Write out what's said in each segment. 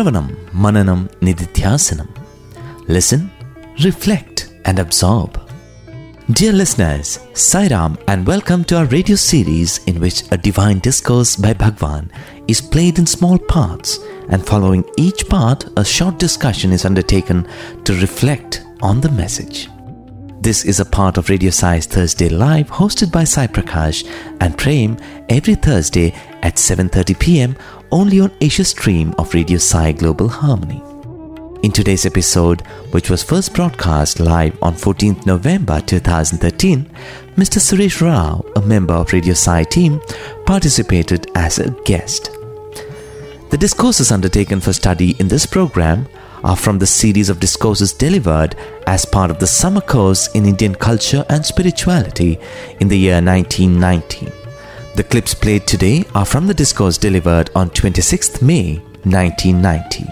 Shravanam Mananam Nididhyasanam. Listen, reflect, and absorb. Dear listeners, Sairam and welcome to our radio series in which a divine discourse by Bhagwan is played in small parts and following each part a short discussion is undertaken to reflect on the message. This is a part of Radio Sai's Thursday Live hosted by Sai Prakash and Prem every Thursday at 7:30 p.m. only on Asia Stream of Radio Sai Global Harmony. In today's episode, which was first broadcast live on 14th November 2013, Mr. Suresh Rao, a member of Radio Sai team, participated as a guest. The discourses undertaken for study in this program are from the series of discourses delivered as part of the summer course in Indian culture and spirituality in the year 1990. The clips played today are from the discourse delivered on 26th May 1990.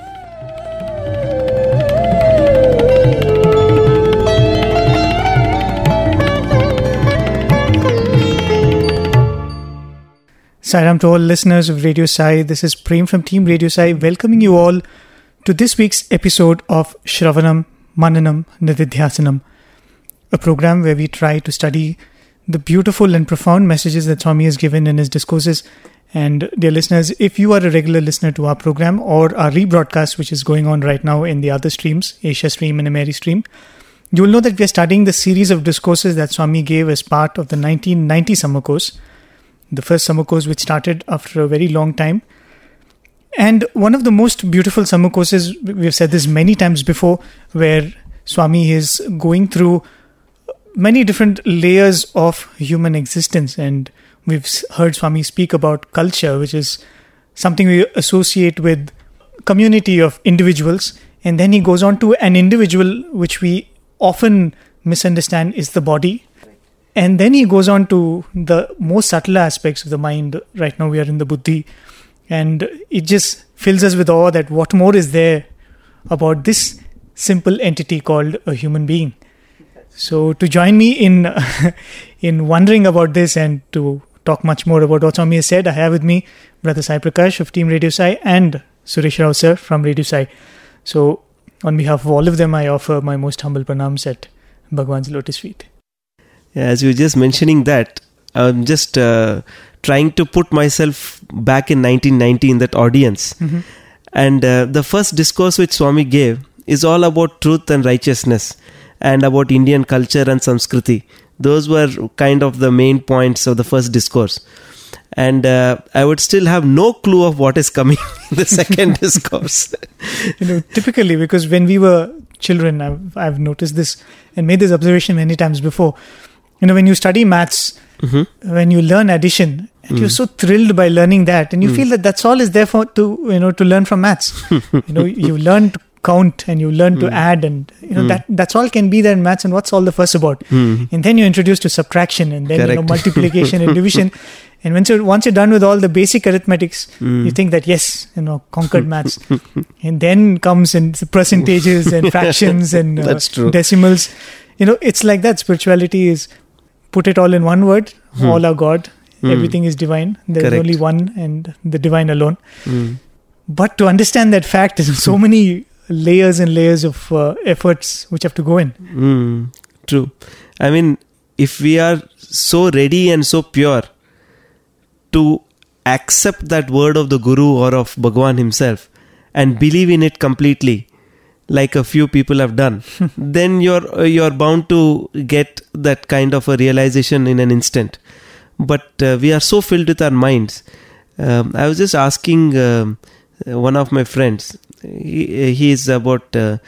Sairam to all listeners of Radio Sai. This is Prem from Team Radio Sai, welcoming you all to this week's episode of Shravanam Mananam Nididhyasanam, a program where we try to study the beautiful and profound messages that Swami has given in his discourses. And dear listeners, if you are a regular listener to our program or our rebroadcast, which is going on right now in the other streams, Asia Stream and Ameri Stream, you will know that we are studying the series of discourses that Swami gave as part of the 1990 summer course the first summer course which started after a very long time. And one of the most beautiful summer courses, we've said this many times before, where Swami is going through many different layers of human existence. And we've heard Swami speak about culture, which is something we associate with community of individuals. And then he goes on to an individual, which we often misunderstand is the body and then he goes on to the most subtle aspects of the mind. Right now, we are in the buddhi, and it just fills us with awe that what more is there about this simple entity called a human being. So, to join me in in wondering about this and to talk much more about what Swami has said, I have with me Brother Sai Prakash of Team Radio Sai and Suresh Rao sir from Radio Sai. So, on behalf of all of them, I offer my most humble pranams at Bhagwan's lotus feet as you were just mentioning that, I'm just uh, trying to put myself back in 1990 in that audience. Mm-hmm. And uh, the first discourse which Swami gave is all about truth and righteousness and about Indian culture and Sanskriti. Those were kind of the main points of the first discourse. And uh, I would still have no clue of what is coming in the second discourse. you know, typically, because when we were children, I've, I've noticed this and made this observation many times before you know when you study maths mm-hmm. when you learn addition and mm. you're so thrilled by learning that and you mm. feel that that's all is there for to you know to learn from maths you know you learn to count and you learn mm. to add and you know mm. that that's all can be there in maths and what's all the fuss about mm. and then you're introduced to subtraction and then Correct. you know multiplication and division and once you're once you're done with all the basic arithmetics mm. you think that yes you know conquered maths and then comes in percentages and fractions and uh, decimals you know it's like that spirituality is put it all in one word hmm. all are god hmm. everything is divine there's Correct. only one and the divine alone hmm. but to understand that fact there's so many layers and layers of uh, efforts which have to go in. Hmm. true. I mean if we are so ready and so pure to accept that word of the guru or of bhagwan himself and believe in it completely like a few people have done then you're you're bound to get that kind of a realization in an instant. But uh, we are so filled with our minds. Um, i was just asking um, one of my friends he, he is about uh,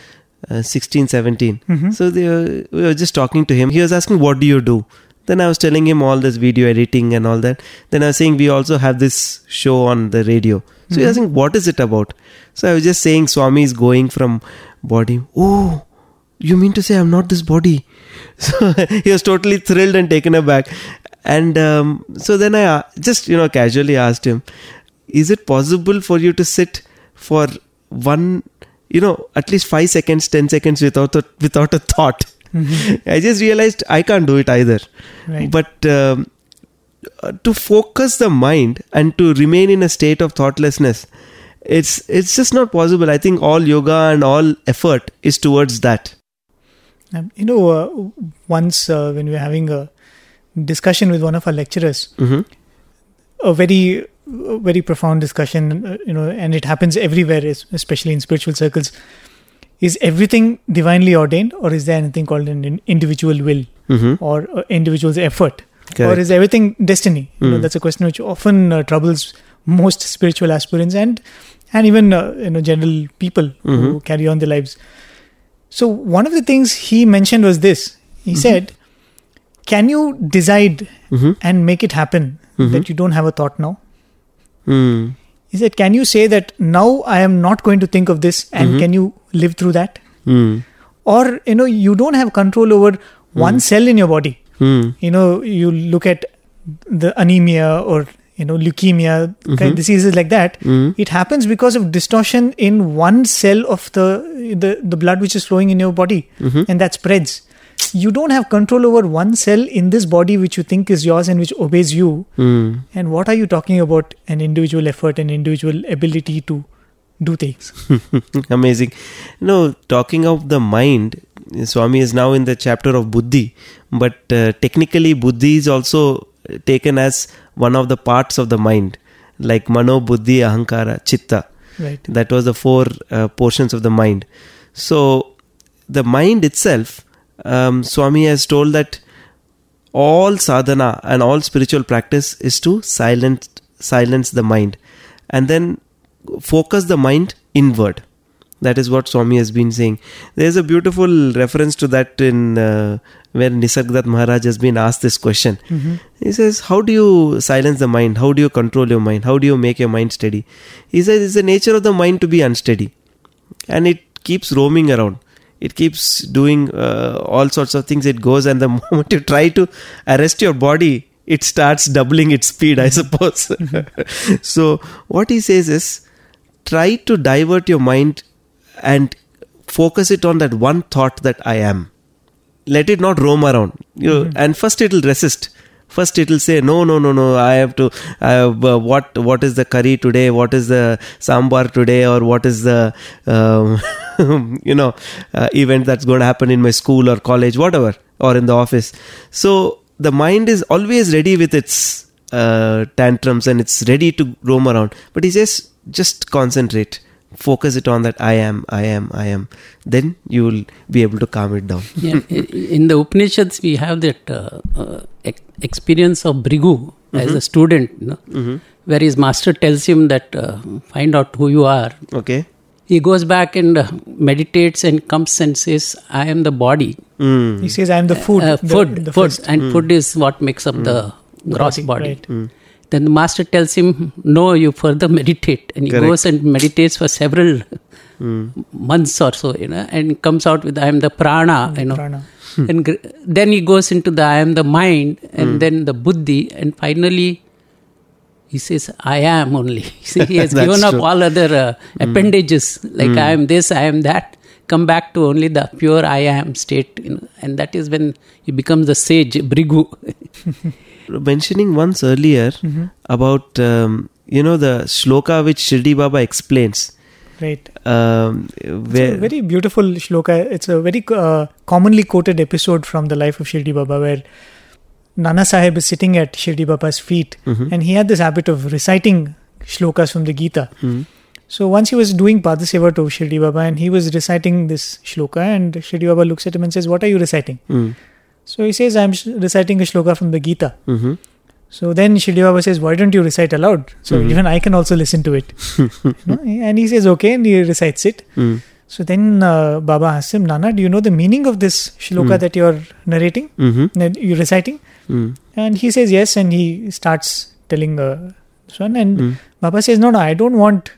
uh, 16 17 mm-hmm. so they, we were just talking to him he was asking what do you do then i was telling him all this video editing and all that then i was saying we also have this show on the radio so mm-hmm. he was asking what is it about so i was just saying swami is going from body. Oh, you mean to say I'm not this body? So he was totally thrilled and taken aback. And um, so then I uh, just, you know, casually asked him, Is it possible for you to sit for one, you know, at least five seconds, 10 seconds without a, without a thought? Mm-hmm. I just realized I can't do it either. Right. But um, to focus the mind and to remain in a state of thoughtlessness it's it's just not possible i think all yoga and all effort is towards that Um, you know, uh, once uh, when we were having a discussion with one of our lecturers, mm-hmm. a very, very profound discussion, uh, you know, and it happens everywhere, especially in spiritual circles. Is everything divinely ordained, or is there anything called an individual will Mm-hmm. or uh, individual's effort, or is everything destiny? You know, Mm. that's a question which often uh, troubles most spiritual aspirants and and even uh, you know general people who Mhm. carry on their lives. So one of the things he mentioned was this. He Mhm. said, "Can you decide Mm-hmm. and make it happen Mhm. that you don't have a thought now?" Mm. He said, "Can you say that now I am not going to think of this, and Mhm. can you live through that?" Mm. Or you know, you don't have control over one Mm. cell in your body. Mm. You know, you look at the anemia or you know leukemia kind Mhm. of diseases like that. Mm. It happens because of distortion in one cell of the the, the blood which is flowing in your body, Mhm. and that spreads. You don't have control over one cell in this body which you think is yours and which obeys you. Mm. And what are you talking about? An individual effort, and individual ability to do things. Amazing. No, talking of the mind, Swami is now in the chapter of Buddhi, but uh, technically, Buddhi is also taken as one of the parts of the mind, like Mano, Buddhi, Ahankara, Chitta. Right. That was the four uh, portions of the mind. So, the mind itself, um, Swami has told that all sadhana and all spiritual practice is to silence silence the mind and then focus the mind inward. That is what swami has been saying. There's a beautiful reference to that in uh, where nisargadatta maharaj has been asked this question. Mhm. he says how do you silence the mind? How do you control your mind? How do you make your mind steady? He says it's the nature of the mind to be unsteady and it keeps roaming around it keeps doing uh, all sorts of things. It goes and the moment you try to arrest your body it starts doubling its speed i suppose. So what he says is try to divert your mind and focus it on that one thought that i am. Let it not roam around. You and first it will resist first it will say no no no no i have to I have, uh, what what is the curry today? What is the sambar today? Or what is the um, you know uh, event that's going to happen in my school or college whatever or in the office. So the mind is always ready with its uh, tantrums and it's ready to roam around. But he says just concentrate focus it on that i am i am i am then you will be able to calm it down yeah, in the Upanishads, we have that uh, uh, experience of Brigu as a student, you know, where his master tells him that uh, find out who you are. okay He goes back and uh, meditates and comes and says, I am the body. mm. He says, "I am the food." Uh, the- food, the food, first and food is what makes up the gross body. right. Then the master tells him, No, you further meditate. And he Correct. goes and meditates for several months or so, you know, and comes out with I am the prana, mm, you know. prana. Hmm. And gr- then he goes into the I am the mind, and hmm. then the buddhi, and finally he says, I am only. See, he has given up true. all other uh, hmm. appendages, like I am this, I am that, come back to only the pure I am state, you know, and that is when he becomes the sage, Brigu. mentioning once earlier about um, you know the shloka which Shirdi Baba explains Right. um, It's a where very beautiful shloka. It's a very uh, commonly quoted episode from the life of Shirdi Baba where Nana Sahib is sitting at Shirdi Baba's feet Mhm. and he had this habit of reciting shlokas from the Gita. Mhm. So once he was doing Padaseva to Shirdi Baba and he was reciting this shloka and Shirdi Baba looks at him and says, What are you reciting? Mm. So he says, I'm sh- reciting a shloka from the Gita. Mhm. So then Baba says, Why don't you recite aloud? So Mhm. even I can also listen to it. You know? And he says, Okay, and he recites it. Mm. So then uh, Baba asks him, Nana, do you know the meaning of this shloka Hmm. that you're narrating, Mhm. that you're reciting? Mm. And he says yes, and he starts telling uh, this one. And Mm. Baba says, No, no, I don't want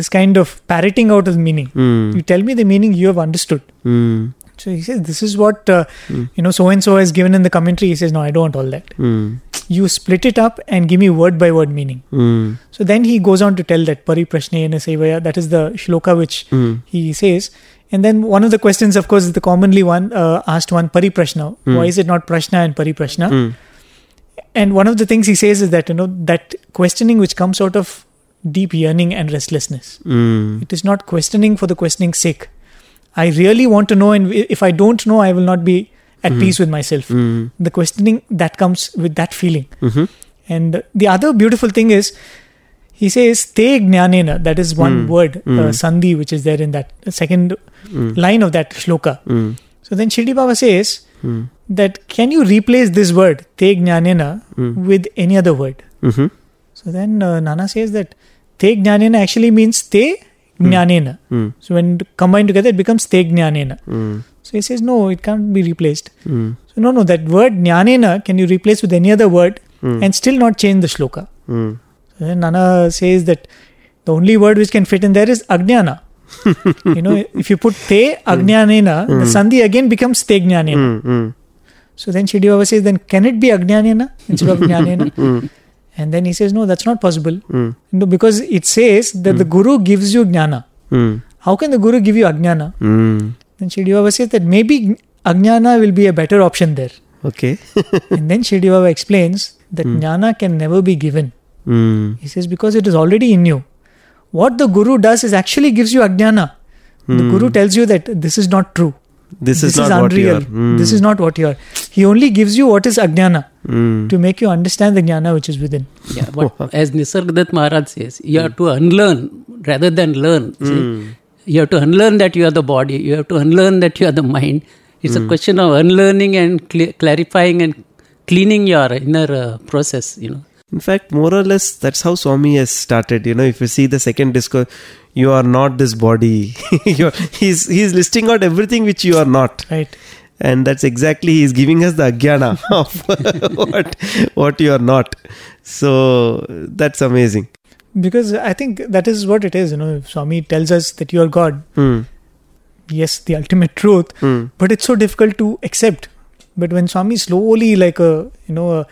this kind of parroting out of the meaning. Mm. You tell me the meaning you have understood. So he says, This is what, uh, Mm. you know, so and so has given in the commentary. He says, No, I don't want all that. Mm. You split it up and give me word by word meaning. Mm. So then he goes on to tell that Pariprashnena Sevaya, that is the shloka which Mm. he says. And then one of the questions, of course, is the commonly one uh, asked one Pariprashna. Hmm. Why is it not Prashna and Pariprashna? Mm. And one of the things he says is that, you know, that questioning which comes out of deep yearning and restlessness. It is not questioning for the questioning's sake. I really want to know, and if I don't know, I will not be at peace with myself. Mm. The questioning that comes with that feeling. Mhm. And the other beautiful thing is, he says, Te jnanena, that is one Mm. word, Mm. uh, sandhi, which is there in that second Mm. line of that shloka. Mm. So then Shirdi Baba says Mm. that can you replace this word, Te jnanena, Mm. with any other word? Mhm. So then uh, Nana says that Te jnanena actually means Te jnanena. Mm. So when combined together, it becomes Te jnanena. Mm. So he says, no, it can't be replaced. Mm. So no, no, that word jnanena can you replace with any other word Mm. and still not change the shloka. Mm. So then Nana says that the only word which can fit in there is ajnana. you know, if you put te ajnanena, the sandhi again becomes te jnanena. So then Shirdi Baba says, then can it be ajnanena instead of jnanena? Mm. And then he says, no, that's not possible. Mm. No, because it says that the guru gives you jnana. Mm. How can the guru give you ajnana? Mm. Then Shirdi Baba says that maybe ajnana will be a better option there. Okay. and then Shirdi Baba explains that jnana can never be given. Mm. He says because it is already in you. What the guru does is actually gives you ajnana. The guru tells you that this is not true. This, is not what you unreal. are. Mm. This is not what you are. He only gives you what is ajnana Mm. to make you understand the jnana which is within. Yeah, but as Nisargadatta Maharaj says, you have to unlearn rather than learn. See, You have to unlearn that you are the body. You have to unlearn that you are the mind. It's a question of unlearning and cl- clarifying and cleaning your inner uh, process. You know. In fact, more or less, that's how Swami has started. You know, if you see the second discourse, you are not this body. He's he's listing out everything which you are not, Right. and that's exactly he's giving us the agyana of what what you are not. So that's amazing. Because I think that is what it is. You know, if Swami tells us that you are God. Mm. Yes, the ultimate truth. Mm. But it's so difficult to accept. But when Swami slowly, like a you know, a,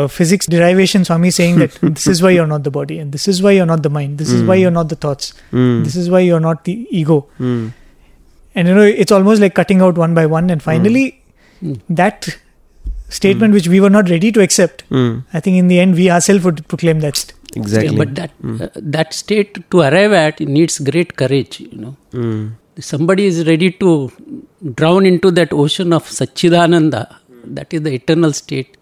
a physics derivation, Swami is saying that this is why you're not the body, and this is why you're not the mind, this is why Mm. you're not the thoughts, Mm. this is why you're not the ego. Mm. And you know, it's almost like cutting out one by one, and finally, Mm. that statement which we were not ready to accept, Mm. I think in the end we ourselves would proclaim that. Exactly. Yeah, but that uh, that state to arrive at needs great courage. You know. Mm. somebody is ready to drown into that ocean of Satchidananda, that is the eternal state.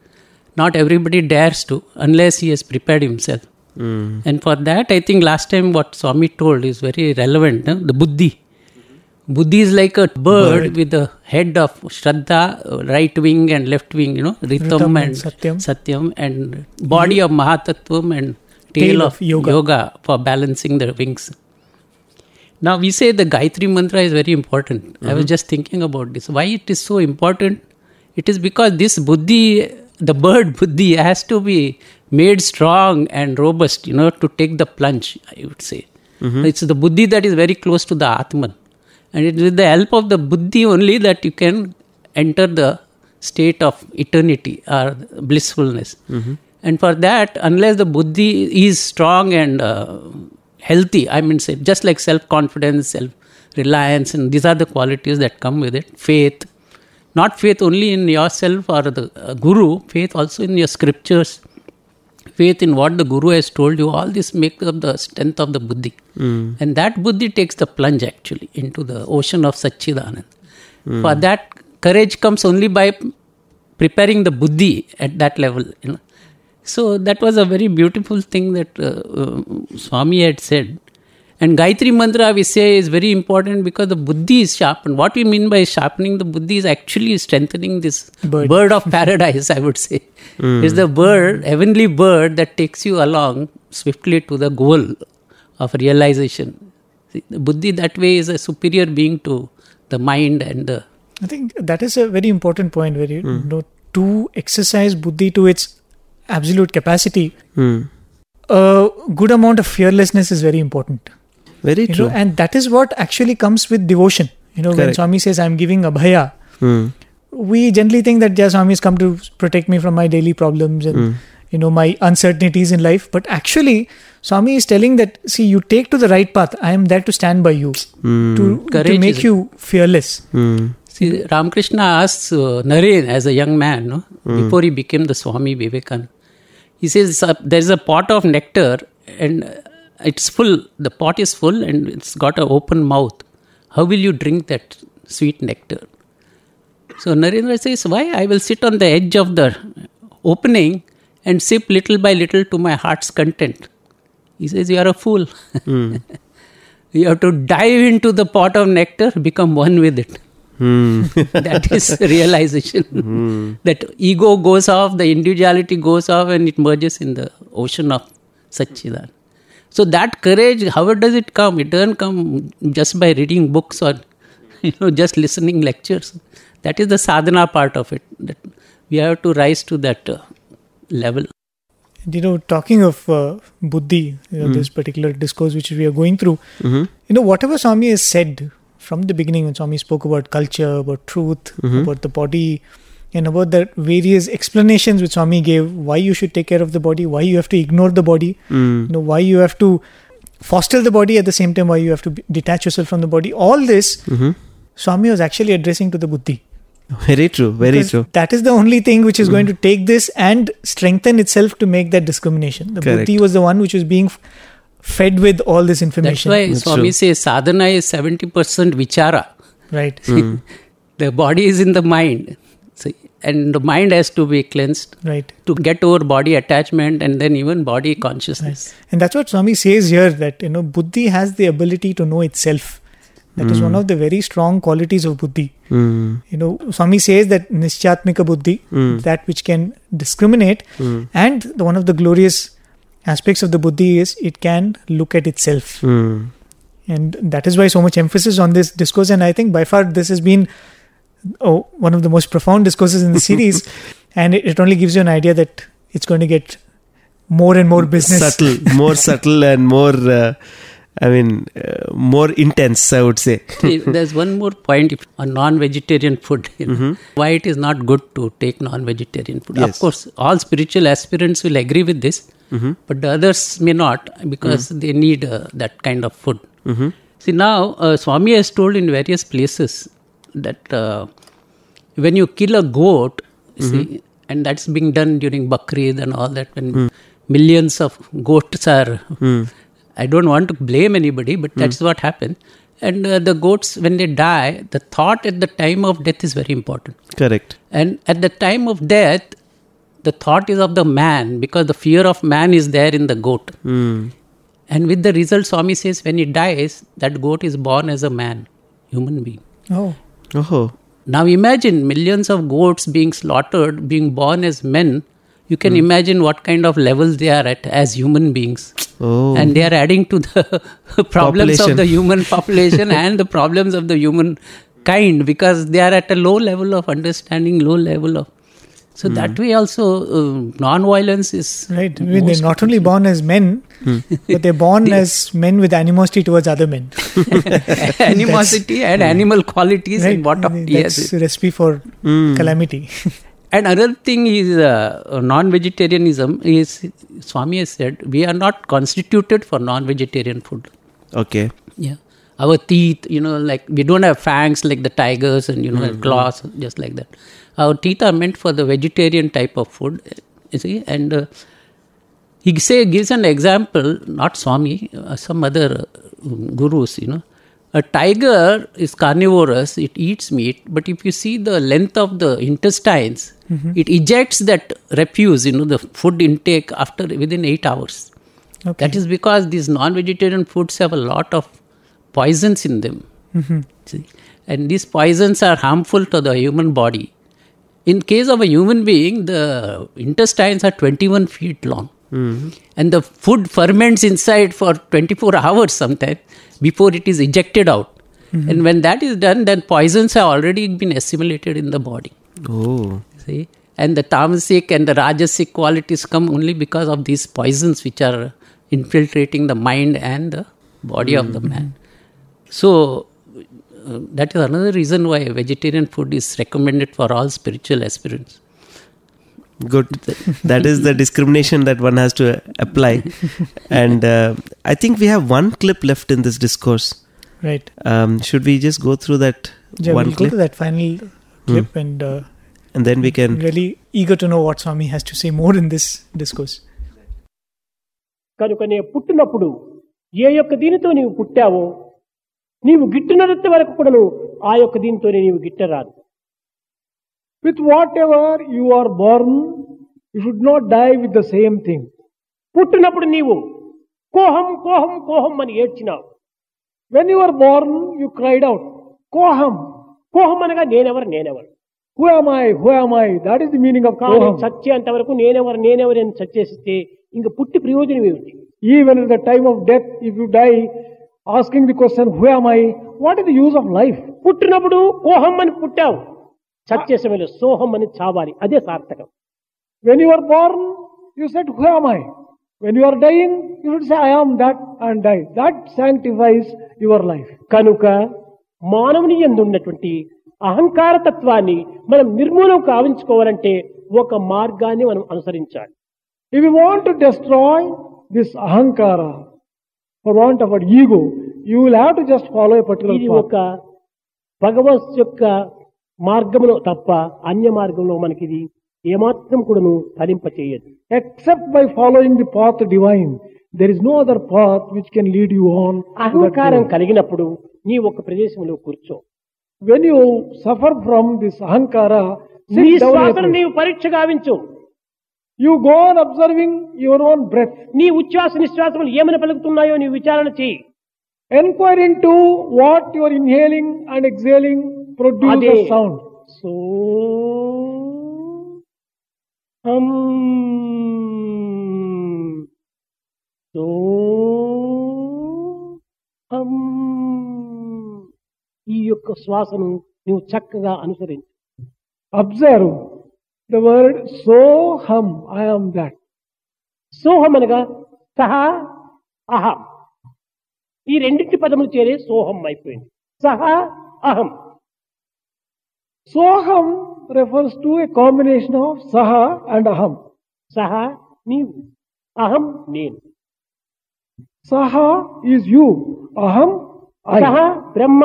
Not everybody dares to unless he has prepared himself. Mm. And for that, I think last time what Swami told is very relevant. huh? The buddhi. Buddhi is like a bird, with the head of Shraddha, right wing and left wing, you know, Ritam, and Satyam. Satyam, and body of Mahatattvam and tail, Tail of, of yoga. yoga for balancing the wings. Now we say the Gayatri mantra is very important. I was just thinking about this. Why it is so important? It is because this buddhi, the bird buddhi, has to be made strong and robust, you know, to take the plunge. I would say it's the buddhi that is very close to the Atman, and it is with the help of the buddhi only that you can enter the state of eternity or blissfulness. And for that, unless the buddhi is strong and uh, healthy, I mean, say, just like self confidence, self reliance, and these are the qualities that come with it. Faith, not faith only in yourself or the uh, guru, faith also in your scriptures, faith in what the guru has told you. All this makes up the strength of the buddhi. And that buddhi takes the plunge actually into the ocean of Satchidanand. For that, courage comes only by preparing the buddhi at that level. You know. So that was a very beautiful thing that uh, uh, Swami had said. And Gayatri Mantra, we say, is very important because the buddhi is sharpened. What we mean by sharpening the buddhi is actually strengthening this Bird. bird, of paradise, I would say. It's the bird, heavenly bird, that takes you along swiftly to the goal of realization. See, the buddhi that way is a superior being to the mind and the I think that is a very important point where you, you know to exercise buddhi to its absolute capacity. Mm. A good amount of fearlessness is very important. Very true. know, and that is what actually comes with devotion. You know, when Swami says, "I'm giving abhaya," Mm. we generally think that yeah, Swami has come to protect me from my daily problems and Mm. you know my uncertainties in life. But actually, Swami is telling that see, you take to the right path. I am there to stand by you Mm. to, to make you fearless. Mm. See, Ramakrishna asks uh, Naren as a young man, no, before he became the Swami Vivekananda, he says, "Uh, There's a pot of nectar, and uh, it's full, the pot is full and it's got an open mouth. How will you drink that sweet nectar? So Narendra says, Why? I will sit on the edge of the opening and sip little by little to my heart's content. He says, You are a fool. you have to dive into the pot of nectar, become one with it. Hmm. that is realization. That ego goes off, the individuality goes off, and it merges in the ocean of Satchidan. So that courage, how does it come? It doesn't come just by reading books or you know just listening lectures. That is the sadhana part of it. That we have to rise to that uh, level. You know, talking of uh, buddhi, you know, this particular discourse which we are going through, you know, whatever Swami has said from the beginning, when Swami spoke about culture, about truth, about the body, and about the various explanations which Swami gave, why you should take care of the body, why you have to ignore the body, Hmm. you know, why you have to foster the body at the same time, why you have to be- detach yourself from the body. All this, Mhm. Swami was actually addressing to the buddhi. Very true. Very Because true. That is the only thing which is going to take this and strengthen itself to make that discrimination. The Correct. buddhi was the one which was being f- fed with all this information. That's information. why That's Swami true. says sadhana is 70% vichara. Right. the body is in the mind. See, and the mind has to be cleansed Right. to get over body attachment and then even body consciousness. And that's what Swami says here that, you know, buddhi has the ability to know itself. That is one of the very strong qualities of buddhi. Hmm. You know, Swami says that nischatmika buddhi, Hmm. that which can discriminate, Hmm. and the, one of the glorious aspects of the buddhi is it can look at itself. Hmm. and that is why so much emphasis on this discourse and i think by far this has been oh, one of the most profound discourses in the series and it, it only gives you an idea that it's going to get more and more business Subtle, more subtle and more. Uh, I mean, uh, more intense. I would say. There's one more point on non-vegetarian food. you know, Why it is not good to take non-vegetarian food? Yes. Of course, all spiritual aspirants will agree with this, but the others may not because they need uh, that kind of food. See now, uh, Swami has told in various places that uh, when you kill a goat, you see, and that's being done during Bakrid and all that, when millions of goats are. I don't want to blame anybody, but that's what happened. And uh, the goats, when they die, the thought at the time of death is very important. Correct. And at the time of death, the thought is of the man because the fear of man is there in the goat. And with the result, Swami says, when he dies, that goat is born as a man, human being. oh Oh. Now imagine millions of goats being slaughtered, being born as men. You can hmm. imagine what kind of levels they are at as human beings. Oh. And they are adding to the problems Population. of the human population and the problems of the human kind because they are at a low level of understanding, low level of. So that way also, uh, non-violence is right I mean, they're not only born as men but they're born as men with animosity towards other men animosity and animal qualities right and what of that's yes. a recipe for calamity And another thing is uh, non-vegetarianism is Swami has said we are not constituted for non-vegetarian food. Okay. Yeah, our teeth, you know, like we don't have fangs like the tigers and you know Mm-hmm. claws just like that. Our teeth are meant for the vegetarian type of food. You see, and uh, he say gives an example, not Swami, uh, some other uh, gurus, you know. A tiger is carnivorous, it eats meat, but if you see the length of the intestines, it ejects that refuse, you know, the food intake after within eight hours. okay That is because these non vegetarian foods have a lot of poisons in them. See? And these poisons are harmful to the human body. In case of a human being, the intestines are 21 feet long. Mm-hmm. And the food ferments inside for 24 hours sometimes before it is ejected out. Mm-hmm. And when that is done, then poisons have already been assimilated in the body. Oh. See? And the tamasic and the rajasic qualities come only because of these poisons which are infiltrating the mind and the body of the mm-hmm. man. So, uh, that is another reason why vegetarian food is recommended for all spiritual aspirants. Good. that is the discrimination that one has to apply. and uh, I think we have one clip left in this discourse. right Um, should we just go through that yeah, one we'll go clip to that final clip and uh, and then we can. really eager to know what Swami has to say more in this discourse. కనుకనే పుట్టినప్పుడు ఏ యొక్క దీనితో నీవు పుట్టావో నీవు గిట్టినంత వరకు కూడాను ఆ యొక్క దీంతోనే నీవు గిట్టరాదు. With whatever you are born you should not die with the same thing పుట్టినప్పుడు నీవు కోహం కోహం కోహం అని ఏడ్చినావు. When you are born you cried out కోహం కోహం అనగా నేనెవరు నేనెవరు? Who am I who am I that is the meaning of కానీ చచ్చేంత వరకు నేనెవరు నేనెవరు అని చచ్చేస్తే ఇంక పుట్టి ప్రయోజనం ఏమిటి even the time of death if you die asking the question who am I what is the use of life పుట్టినప్పుడు ఓహం అని పుట్టావు. చచ్చేసే వేళ సోహం అని చావాలి. అదే సార్థకం. When you are born you said who am I when you are dying you say I am that that and die that sanctifies your life కనుక మానవుని ఎందున్నటువంటి అహంకార తత్వాన్ని మనం నిర్మూలం కావించుకోవాలంటే ఒక మార్గాన్ని మనం అనుసరించాలి. ఇవి వాంట్ టు డెస్ట్రాయ్ దిస్ అహంకార for want of at ego you will have to just follow particular ఒక భగవత్ యొక్క మార్గంలో తప్ప అన్య మార్గంలో మనకి ఇది ఏమాత్రం కూడా ఫలింప చేయదు except by following the path divine there is no other path which can lead you on అహంకారం కలిగినప్పుడు నీ ఒక ప్రదేశంలో కూర్చో. When you suffer from this అహంకార పరీక్ష గావించు you go on observing your own breath నీ ఉచ్ఛ్వాస నిశ్వాసములు ఏమైనా పలుకుతున్నాయో నీ విచారణ చేయి. Enquiring to what your inhaling and exhaling produce sound so so ఈ యొక్క శ్వాసను నువ్వు చక్కగా అనుసరించు. Observe the word so hum, I am that. సోహం అనగా సహ అహం ఈ రెండింటి పదములు చేరే సోహం అయిపోయింది సహ అహం Soham refers to a combination of saha and aham. సహ నీవు అహం నేను Saha is you, aham సహ I. బ్రహ్మ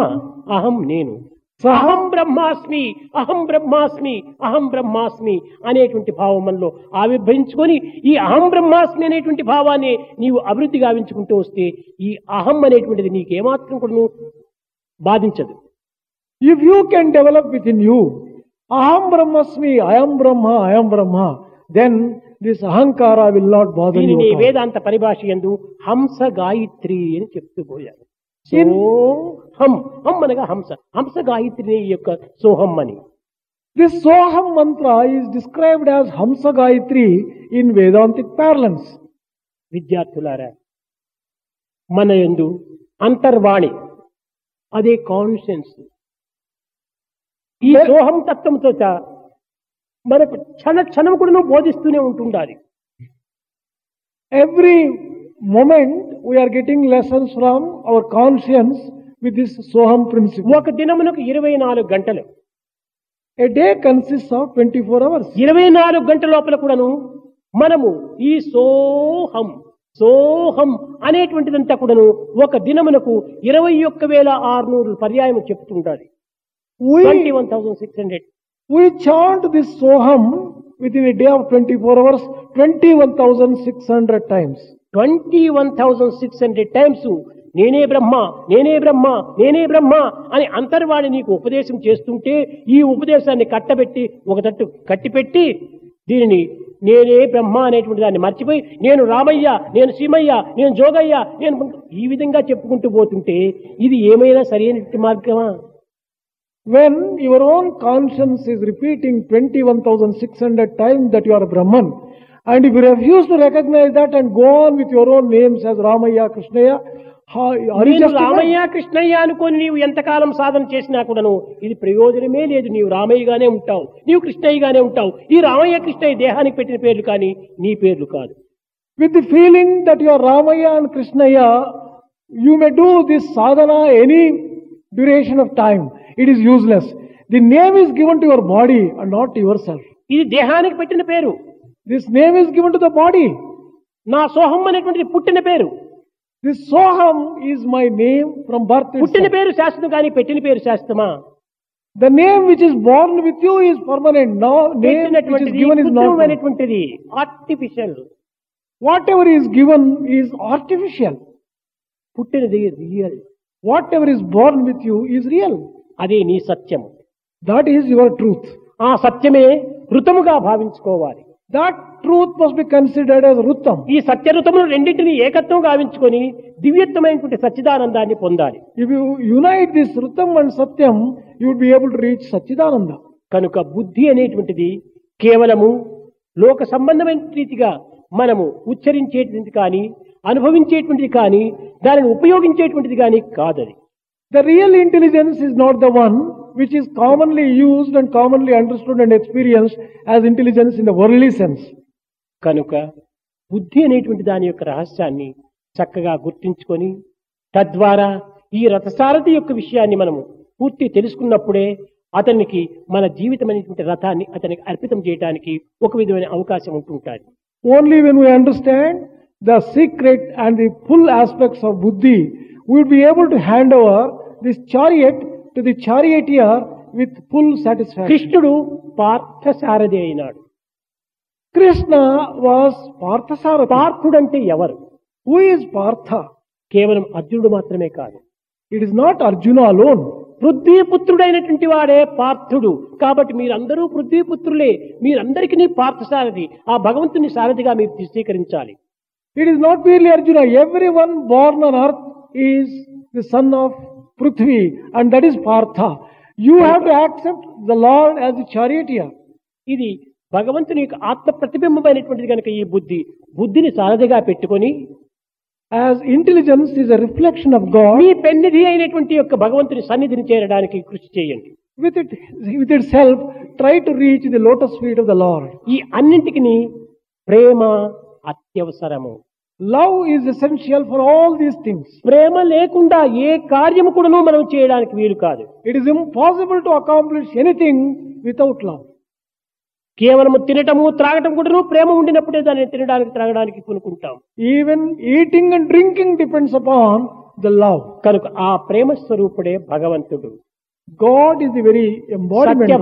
అహం నేను సహ సహం బ్రహ్మాస్మి అహం బ్రహ్మాస్మి అహం బ్రహ్మాస్మి అనేటువంటి భావములో ఆవిర్భవించుకొని ఈ అహం బ్రహ్మాస్మి అనేటువంటి భావాన్ని నీవు అభివృద్ధి గావించుకుంటూ వస్తే ఈ అహం అనేటువంటిది నీకేమాత్రం కూడా బాధించదు. If you can develop within you అహం బ్రహ్మస్మి అయం బ్రహ్మ అయం బ్రహ్మ దెన్ దిస్ అహంకార విల్ నాట్ బాధ వేదాంత పరిభాష ఎందు హంస గాయత్రి అని చెప్తూ పోయారు. In- హం అనగా హంస. హంస గాయత్రి ఈ యొక్క సోహం అని. This Soham mantra is described as Hamsa Gayatri in Vedantic parlance. విద్యార్థులారా మన యందు అంతర్వాణి అదే కాన్షియన్స్ ఈ సోహం తత్వంతో మనకు క్షణ క్షణం కూడా బోధిస్తూనే ఉంటుండాలి. Every moment we are getting lessons from our conscience with this Soham principle. ఒక దినమునకు ఇరవై నాలుగు గంటలు A day consists of 24 hours. ఇరవై నాలుగు గంటల లోపల కూడాను మనము ఈ సోహం సోహం అనేటువంటిదంతా కూడాను ఒక దినమునకు ఇరవై ఒక్క వేల ఆరునూరు పర్యాయం చెప్తుండాలి twenty We, one thousand six hundred chant this Soham within a day of 24 hours 21,600 times. Twenty one thousand six hundred times twenty one thousand six hundred times నేనే బ్రహ్మ నేనే బ్రహ్మ నేనే బ్రహ్మ అని అంతర్వాణి నీకు ఉపదేశం చేస్తుంటే ఈ ఉపదేశాన్ని కట్టబెట్టి ఒక తట్టు కట్టిపెట్టి దీనిని నేనే బ్రహ్మ అనేటువంటి దాన్ని మర్చిపోయి నేను రామయ్య నేను సీమయ్య నేను జోగయ్య నేను ఈ విధంగా చెప్పుకుంటూ పోతుంటే ఇది ఏమైనా సరైనటువంటి మార్గమా? When your own When your own conscience is repeating 21,600 times that you are Brahman, and you you refuse to recognize that and go on with your own names as Ramayya Krishnayya అనుకొని నీవు ఎంతకాలం సాధన చేసినా కూడాను ఇది ప్రయోజనమే లేదు. నీవు రామయ్యగానే ఉంటావు నీవు కృష్ణయ్యగానే ఉంటావు. ఈ రామయ్య కృష్ణయ్య దేహానికి పెట్టిన పేర్లు కానీ నీ పేర్లు కాదు. With the feeling that your Ramayya and Krishnayya you may do this Sadhana any duration of time it is useless the name is given to your body and not yourself ఇది దేహానికి పెట్టిన పేరు. This name is given to the body నా సోహం అనేటువంటిది పుట్టిన పేరు. This Soham is my name from birth పుట్టిన పేరు శాస్త్రం కానీ పెట్టిన పేరు శాస్త్రమా the name which is born with you is permanent no name which is given అనేటువంటిది artificial whatever is given is artificial పుట్టినది real whatever is born with you is real అదే నీ సత్యం దాట్ ఈస్ యువర్ ట్రూత్ ఆ సత్యమే ఋతముగా భావించుకోవాలి. That truth must be considered as వృత్తం ఈ సత్య ఋతములు రెండింటిని ఏకత్వం గావించుకొని దివ్యత్వమైనటువంటి సచ్చిదానందాన్ని పొందాలి. ఇఫ్ యు యునైట్ దిస్ వృత్తం and Satyam you be able to reach Sachchidananda కనుక బుద్ధి అనేటువంటిది కేవలము లోక సంబంధమైన రీతిగా మనము ఉచ్చరించేటువంటిది కానీ అనుభవించేటువంటిది కానీ దానిని ఉపయోగించేటువంటిది కానీ కాదది. The real intelligence is not the one which is commonly used and commonly understood and experienced as intelligence in the worldly sense. కనుక బుద్ధి అనేటువంటి దాని యొక్క రహస్యాన్ని చక్కగా గుర్తించుకొని తద్వారా ఈ రథసారథి యొక్క విషయాన్ని మనము పూర్తి తెలుసుకున్నప్పుడే అతనికి మన జీవితం అనేటువంటి రథాన్ని అతనికి అర్పితం చేయడానికి ఒక విధమైన అవకాశం ఉంటుంటుంది Only when we understand the secret and the full aspects of buddhi, we would be able to hand over this chariot to the charioteer with full satisfaction. కృష్ణుడు పార్థసారథి అయినాడు. కృష్ణ వాస్ పార్థసార పార్థుడు అంటే ఎవరు? హూ ఇస్ పార్థ కేవలం అర్జునుడు మాత్రమే కాదు. It is not Arjuna alone పృథ్వీపుత్రుడైనటువంటి వాడే పార్థుడు. కాబట్టి మీరందరూ పృథ్వీపుత్రులే. మీరందరికీ పార్థసారథి. ఆ భగవంతుని సారథిగా మీరు స్వీకరించాలి it is not merely Arjuna everyone born on earth is the son of Prithvi, and that is Partha. You have to accept the Lord as the charioteer. ఇది భగవంతుని యొక్క ఆత్మ ప్రతిబింబమైనటువంటిది కనుక ఈ బుద్ధి బుద్ధిని సారథిగా పెట్టుకొని As intelligence is a reflection of God, మీ పెన్నిధి అయినటువంటి యొక్క భగవంతుని సన్నిధిని చేరడానికి కృషి చేయండి with it with itself try to reach the lotus feet of the Lord. ఈ అన్నింటికి ప్రేమ అత్యవసరము love is essential for all these things ప్రేమ లేకుండా ఏ కార్యము కూడాను మనం చేయడానికి వీలు కాదు. It is impossible to accomplish anything without love కేవలం తినటము త్రాగటం కూడాను ప్రేమ ఉండినప్పుడే దాన్ని తినడానికి త్రాగడానికి కొనుక్కుంటాం. Even eating and drinking depends upon the love కనుక ఆ ప్రేమ స్వరూపుడే భగవంతుడు. God is the very embodiment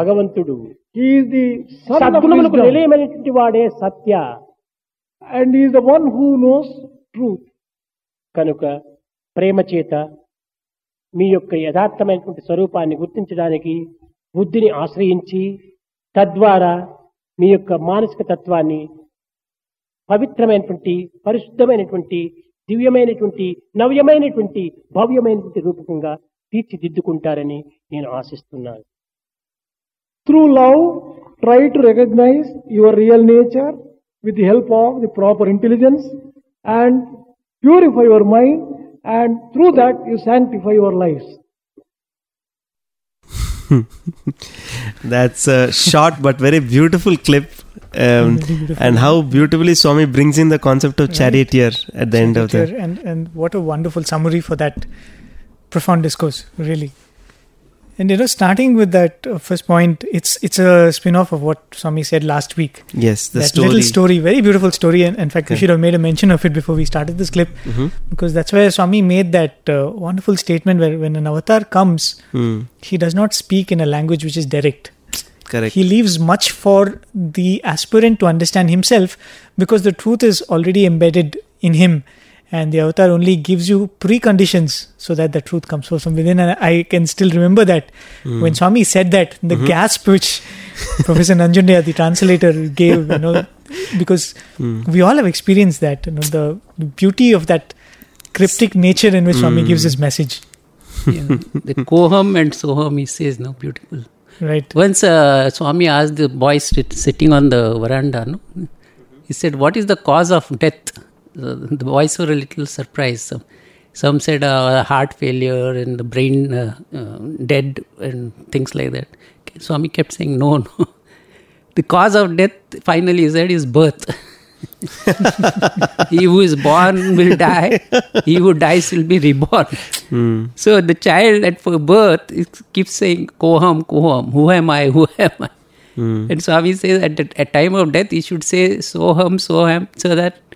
భగవంతుడు. హీఈస్ ది సద్గుణములకు నిలయమైనటువంటి వాడే సత్య. And he is the one who knows truth. కనుక ప్రేమ చేత మీ యొక్క యథార్థమైనటువంటి స్వరూపాన్ని గుర్తించడానికి బుద్ధిని ఆశ్రయించి తద్వారా మీ యొక్క మానసిక తత్వాన్ని పవిత్రమైనటువంటి పరిశుద్ధమైనటువంటి దివ్యమైనటువంటి నవ్యమైనటువంటి భవ్యమైనటువంటి రూపకంగా తీర్చిదిద్దుకుంటారని నేను ఆశిస్తున్నాను Through love, try to recognize your real nature with the help of the proper intelligence and purify your mind and through that you sanctify your lives. That's a short but very beautiful clip. Um, beautiful. and how beautifully Swami brings in the concept of Right. charioteer at the end of the. and and what a wonderful summary for that profound discourse really and you know starting with that uh, first point it's it's a spin-off of what swami said last week. Yes, the that story. little story very beautiful story. And in fact we should have made a mention of it before we started this clip. Mhm. because that's where swami made that uh, wonderful statement where when an avatar comes Hmm, he does not speak in a language which is direct. Correct. he leaves much for the aspirant to understand himself because the truth is already embedded in him and the avatar only gives you preconditions so that the truth comes forth from within and i can still remember that hmm. when swami said that the mm-hmm. gasp which professor nanjundaiah the translator gave you know because hmm. we all have experienced that you know the, the beauty of that cryptic nature in which swami hmm. gives his message Yeah. the koham and soham, he says, no, beautiful. right Once uh, Swami asked the boy sit, sitting on the veranda, no? he said, What is the cause of death? The, the boys were a little surprised. Some, some said uh, heart failure and the brain uh, uh, dead and things like that. Swami kept saying, No, no. The cause of death, finally, he said, is birth. he who is born will die, he who dies will be reborn. So the child at for birth it keeps saying, Koham, Koham, who am I, who am I? And Swami says at the at time of death he should say Soham, Soham, so that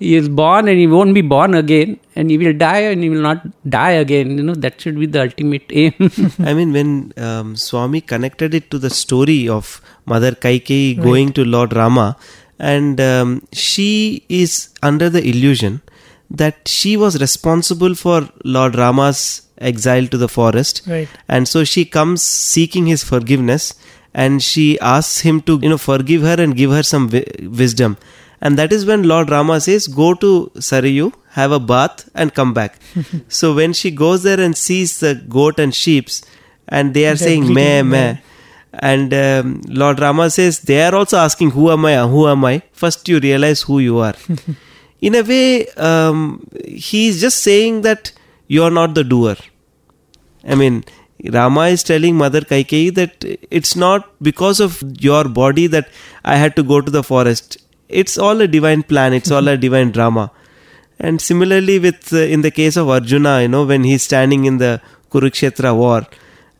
he is born and he won't be born again and he will die and he will not die again. You know, that should be the ultimate aim. I mean, when um, Swami connected it to the story of Mother Kaikeyi going to Lord Rama, and um, she is under the illusion that she was responsible for Lord Rama's exile to the forest. Right. And so she comes seeking his forgiveness and she asks him to, you know, forgive her and give her some wi- wisdom. And that is when Lord Rama says, Go to Sarayu, have a bath, and come back. so when she goes there and sees the goat and sheeps, and they are They're saying, Meh, meh. And um, Lord Rama says, They are also asking, Who am I? Who am I? First, you realize who you are. In a way, um, is just saying that you are not the doer. I mean, Rama is telling Mother Kaikeyi that it's not because of your body that I had to go to the forest. It's all a divine plan. It's all a divine drama. And similarly, with uh, in the case of Arjuna, you know, when he's standing in the Kurukshetra war,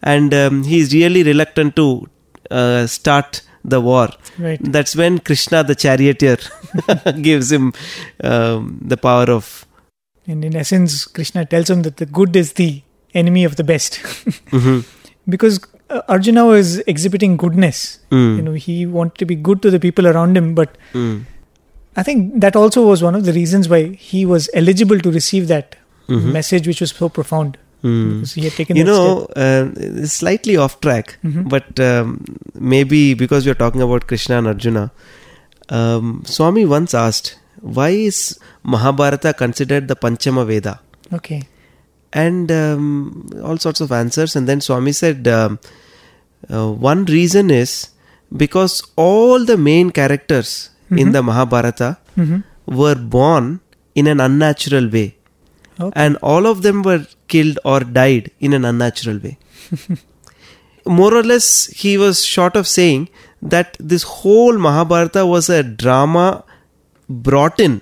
and um, he's really reluctant to uh, start the war. Right. That's when Krishna, the charioteer, gives him um, the power of. And in essence, Krishna tells him that the good is the enemy of the best. Mhm. because Arjuna was exhibiting goodness. Mm. You know, he wanted to be good to the people around him, but Mm. I think that also was one of the reasons why he was eligible to receive that Mhm. message, which was so profound. Mm. Because he had taken you know uh, slightly off track Mhm. but um, maybe because we're talking about krishna and arjuna um, swami once asked why is mahabharata considered the panchama veda. Okay. And um, all sorts of answers and then swami said um, uh, one reason is because all the main characters in Mhm. the mahabharata hmm were born in an unnatural way Okay. and all of them were killed or died in an unnatural way. More or less, he was short of saying that this whole Mahabharata was a drama brought in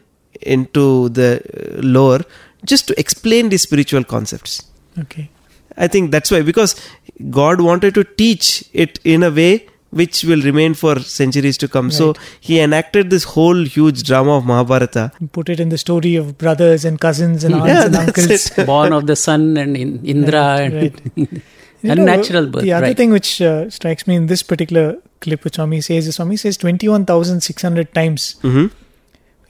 into the uh, lore just to explain the spiritual concepts. Okay. I think that's why, because God wanted to teach it in a way which will remain for centuries to come. So he enacted this whole huge drama of Mahabharata. Put it in the story of brothers and cousins and aunts Yeah, and that's uncles. it. Born of the sun and in Indra Right, and You know, unnatural birth. The other right. thing which uh, strikes me in this particular clip which Swami says is Swami says 21,600 times. hmm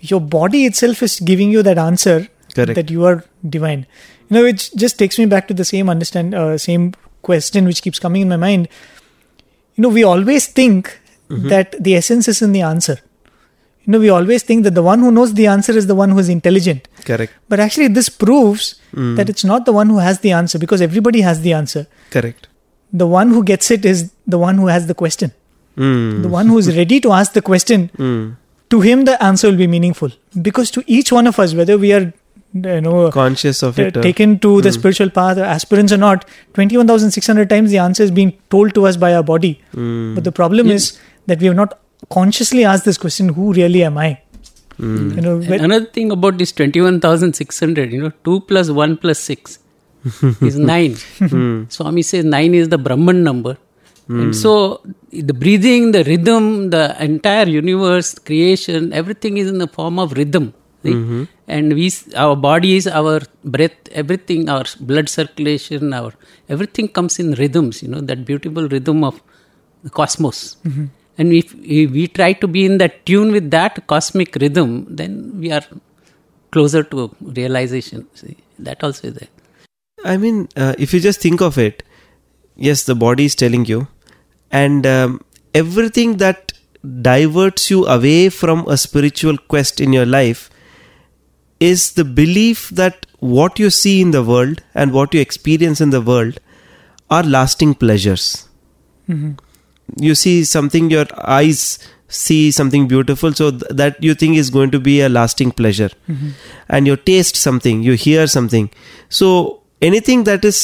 Your body itself is giving you that answer Correct. that you are divine. You know, it just takes me back to the same understand, uh, same question which keeps coming in my mind. You know, we always think Mm-hmm. that the essence is in the answer. You know, we always think that the one who knows the answer is the one who is intelligent. Correct. But actually, this proves Mm. that it's not the one who has the answer because everybody has the answer. Correct. The one who gets it is the one who has the question. Mm. The one who is ready to ask the question, Mm. to him the answer will be meaningful. Because to each one of us, whether we are, you know, Conscious of t- it. uh, taken to the Mm. spiritual path, or aspirants or not, 21,600 times the answer is being told to us by our body. mm, But the problem is that we have not consciously asked this question who really am I? mm. You know, when- another thing about this 21,600, you know, 2 plus 1 plus 6 is 9. Mm. Swami says 9 is the Brahman number. Hmm. And so the breathing, the rhythm, the entire universe, creation, everything is in the form of rhythm. See? Mm-hmm. And we, our bodies, our breath, everything, our blood circulation, our everything comes in rhythms. You know that beautiful rhythm of the cosmos. And if, if we try to be in that tune with that cosmic rhythm, then we are closer to realization. See, that also is there. I mean, uh, if you just think of it, yes, the body is telling you, and um, everything that diverts you away from a spiritual quest in your life is the belief that what you see in the world and what you experience in the world are lasting pleasures. Mhm. You see something, your eyes see something beautiful, so th- that you think is going to be a lasting pleasure Mhm. and you taste something, you hear something. So anything that is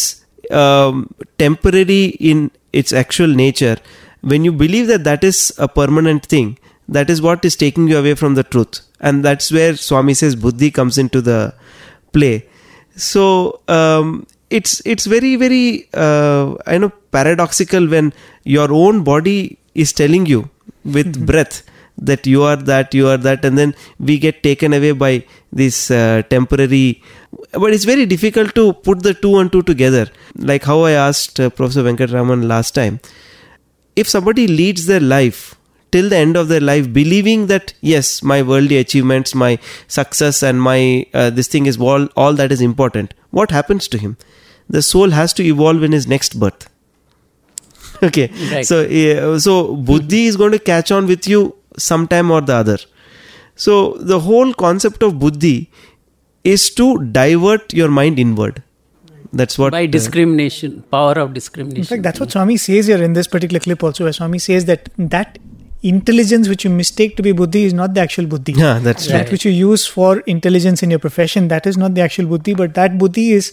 um, temporary in its actual nature, when you believe that that is a permanent thing, that is what is taking you away from the truth, and that's where Swami says buddhi comes into the play. So um, it's it's very very uh, I know paradoxical when your own body is telling you with breath that you are that you are that and then we get taken away by this uh, temporary but it's very difficult to put the two and two together like how i asked uh, professor venkatraman last time if somebody leads their life till the end of their life believing that yes my worldly achievements my success and my uh, this thing is all, all that is important. What happens to him? The soul has to evolve in his next birth. Okay. Right. so uh, so buddhi is going to catch on with you sometime or the other. So the whole concept of buddhi is to divert your mind inward. That's what by uh, discrimination, power of discrimination. In fact, that's what Swami says here in this particular clip also, where Swami says that that intelligence which you mistake to be buddhi is not the actual buddhi. yeah that's right. That which you use for intelligence in your profession, that is not the actual buddhi, but that buddhi is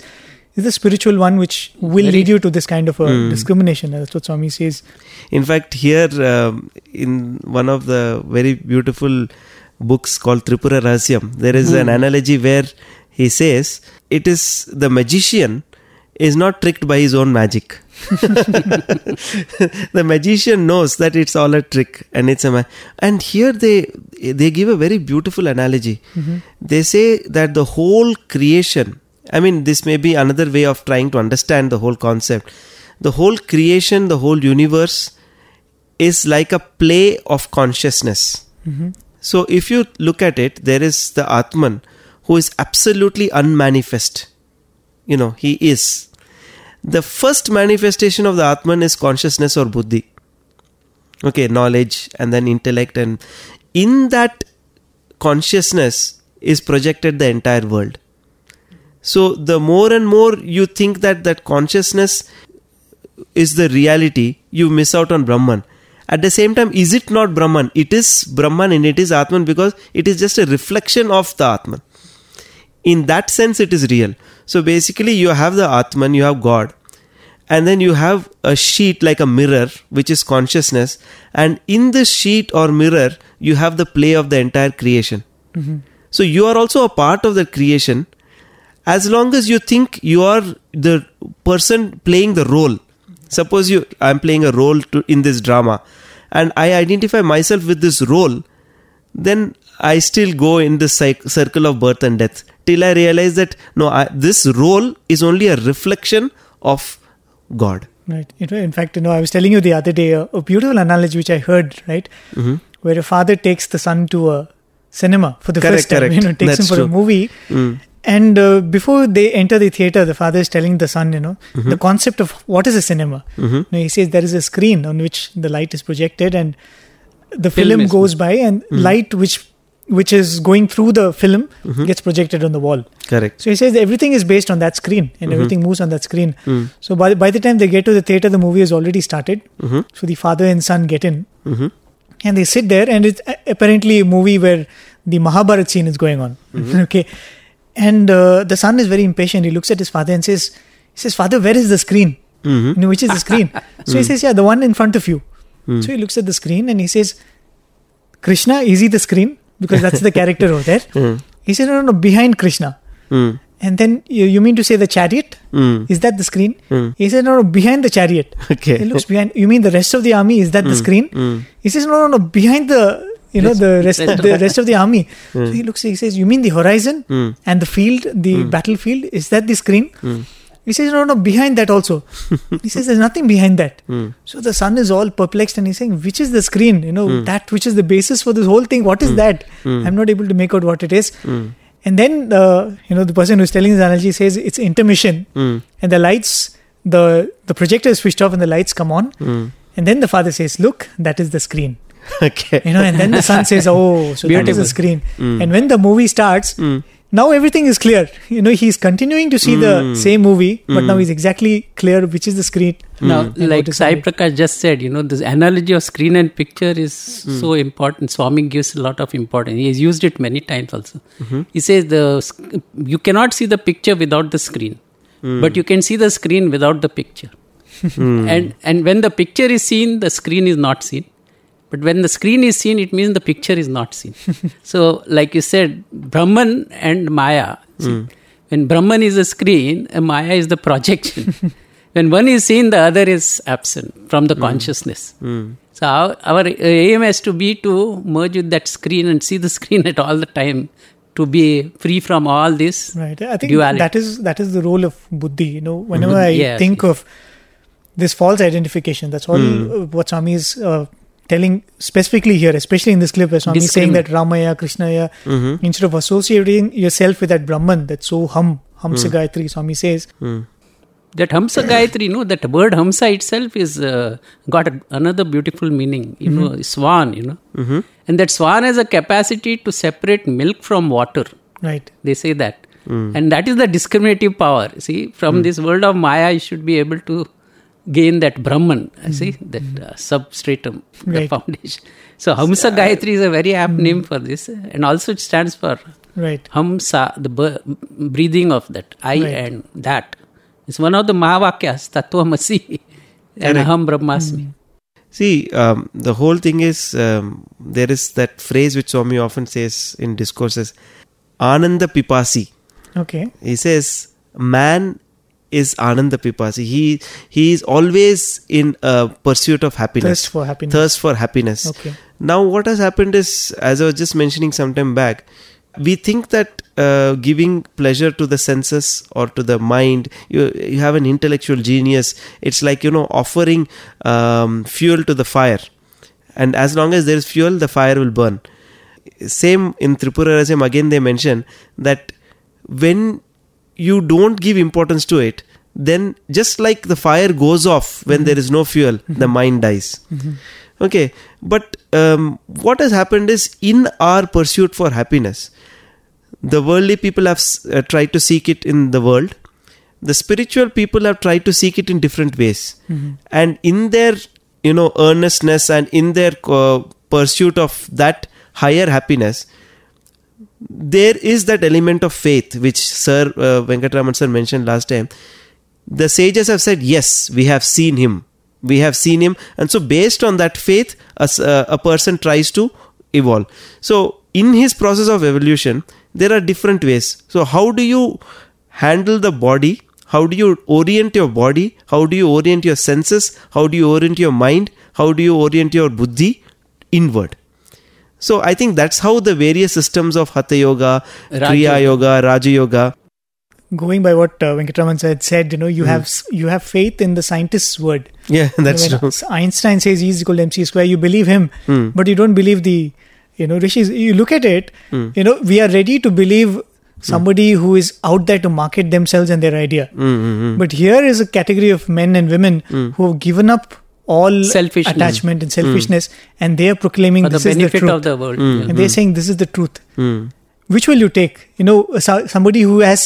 is the spiritual one which will Very- lead you to this kind of a Hmm. discrimination. That's what Swami says. In fact, here um, in one of the very beautiful books called Tripura Rahasyam, there is an analogy where he says it is the magician is not tricked by his own magic. the magician knows that it's all a trick and it's a ma- and here they they give a very beautiful analogy. Mm-hmm. They say that the whole creation i mean this may be another way of trying to understand the whole concept. The whole creation the whole universe is like a play of consciousness. Mm-hmm. So if you look at it there is the atman who is absolutely unmanifest. You know he is the first manifestation of the atman is consciousness or buddhi. Okay knowledge and then intellect and in that consciousness is projected the entire world. So the more and more you think that that consciousness is the reality you miss out on brahman. At the same time is it not brahman? It is brahman and it is atman because it is just a reflection of the atman. In that sense it is real so basically you have the atman you have god and then you have a sheet like a mirror which is consciousness and in this sheet or mirror you have the play of the entire creation. Mm-hmm. So you are also a part of the creation as long as you think you are the person playing the role. Suppose you i'm playing a role to, in this drama and i identify myself with this role then i still go in this circle of birth and death till i realize that no I, this role is only a reflection of god Right. In fact, you know, I was telling you the other day a, a beautiful analogy which I heard, right? Mm-hmm. Where a father takes the son to a cinema for the Correct, first time. correct. You know, takes That's him for a true. movie. Mm. And uh, before they enter the theater, the father is telling the son, you know, Mm-hmm. the concept of what is a cinema. You know, he says there is a screen on which the light is projected, and the Film film, goes by, and Mm-hmm. light which which is going through the film gets projected on the wall. correct So he says everything is based on that screen, Mm-hmm. and everything moves on that screen. Mm. So by by the time they get to the theater, the movie has already started. Mhm. So the father and son get in, Mhm. and they sit there, and it's apparently a movie where the Mahabharat scene is going on. Mm-hmm. okay, and uh, the son is very impatient. He looks at his father and says, "He says, Father, where is the screen? Mhm. You know, which is the screen?" so he says, "Yeah, the one in front of you." So he looks at the screen and he says, "Krishna, is he the screen? Because that's the character over there." Mm. He said, "No, no, no, behind Krishna." Mm. And then you, you mean to say the chariot? Mm. Is that the screen? Mm. He said, no, no, behind the chariot. okay He looks behind. You mean the rest of the army? Is that the screen? Mm. He says, no, no, no, behind the, you know, the rest, of the rest of the army. So he looks, he says, you mean the horizon and the field, the battlefield? Is that the screen? He says, no, no, behind that also. he says, there's nothing behind that. Mm. So the son is all perplexed and he's saying, which is the screen? You know, that which is the basis for this whole thing. What is that? I'm not able to make out what it is. And then, uh, you know, the person who's telling this analogy says it's intermission Mm. and the lights, the, the projector is switched off and the lights come on. Mm. And then the father says, look, that is the screen. okay You know, and then the son says, oh, so that is Beautiful. the screen. And when the movie starts, now everything is clear. You know, he's continuing to see the hmm. same movie, but hmm. now he's exactly clear which is the screen. Hmm. Now, and like what is Sai. Prakash just said, you know, this analogy of screen and picture is so important. Swami gives a lot of importance. He has used it many times also. Mm-hmm. He says the you cannot see the picture without the screen, but you can see the screen without the picture. and and when the picture is seen, the screen is not seen. But when the screen is seen, it means the picture is not seen. so, like you said, Brahman and Maya. see, When Brahman is a screen, uh, Maya is the projection. when one is seen, the other is absent from the consciousness. So, our, our aim has to be to merge with that screen and see the screen at all the time to be free from all this. Right. I think Duality. that is that is the role of buddhi. You know, whenever I Yes, think yes. of this false identification, that's all uh, what Swami is uh, telling specifically here, especially in this clip, where Swami is saying that Ramaya, Krishnaya, Mm-hmm. instead of associating yourself with that Brahman, that so hum, Hamsa Mm. Gayatri, Swami says, That Hamsa Gayatri, know that word Hamsa itself is uh, got a, another beautiful meaning. You know, swan. You know, Mm-hmm. and that swan has a capacity to separate milk from water. right, They say that, Mm. and that is the discriminative power. See, from this world of Maya, you should be able to gain that Brahman. uh, See that uh, substratum, the foundation. So Hamsa Gayatri is a very apt name for this, and also it stands for right, Hamsa, the b- breathing of that I Right. and that. It's one of the Mahavakyas, Tattvamasi and Correct. Aham Brahmasmi. See, um, the whole thing is um, there is that phrase which Swami often says in discourses, Ananda Pipasi. okay, He says, man is Ananda Pipasi. He he is always in a pursuit of happiness. Thirst for happiness. Thirst for happiness. Okay. Now, what has happened is, as I was just mentioning some time back, we think that uh, giving pleasure to the senses or to the mind, you you have an intellectual genius. It's like you know offering um, fuel to the fire, and as long as there is fuel, the fire will burn. Same in Tripura Rahasyam, again they mention that when you don't give importance to it, then just like the fire goes off when there is no fuel, the mind dies. Okay, but um, what has happened is in our pursuit for happiness, the worldly people have s- uh, tried to seek it in the world. The spiritual people have tried to seek it in different ways, and in their you know earnestness and in their uh, pursuit of that higher happiness, there is that element of faith which Sir uh, Venkatraman sir mentioned last time. The sages have said, yes, we have seen him. We have seen him. And so, based on that faith, a, uh, a person tries to evolve. So, in his process of evolution, there are different ways. So, how do you handle the body? How do you orient your body? How do you orient your senses? How do you orient your mind? How do you orient your buddhi? Inward. So I think that's how the various systems of Hatha Yoga, Raja Kriya Yoga, Raja Yoga. going by what uh, Venkatraman said, said, you know, you hmm. have s- you have faith in the scientist's word. Yeah, that's when true. Einstein says E is equal to mc square, you believe him, hmm. but you don't believe the, you know, rishis. You look at it, hmm. you know, we are ready to believe somebody who is out there to market themselves and their idea. Mm-hmm. But here is a category of men and women who have given up all Selfishness. attachment and selfishness, and they are proclaiming this is the benefit truth, of the world. Mm. and they're saying this is the truth. Hmm. Which will you take? You know, somebody who has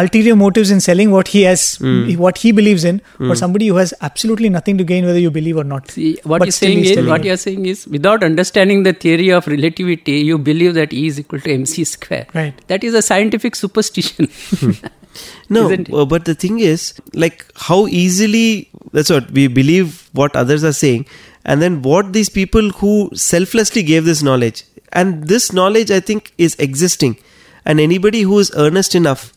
ulterior motives in selling what he has, Hmm. what he believes in, or somebody who has absolutely nothing to gain whether you believe or not. See, what But you're saying is, what you. you're saying is, without understanding the theory of relativity, you believe that E is equal to mc square. Right. That is a scientific superstition. No, uh, but the thing is, like, how easily that's what we believe what others are saying, and then what these people who selflessly gave this knowledge, and this knowledge, I think, is existing, and anybody who is earnest enough,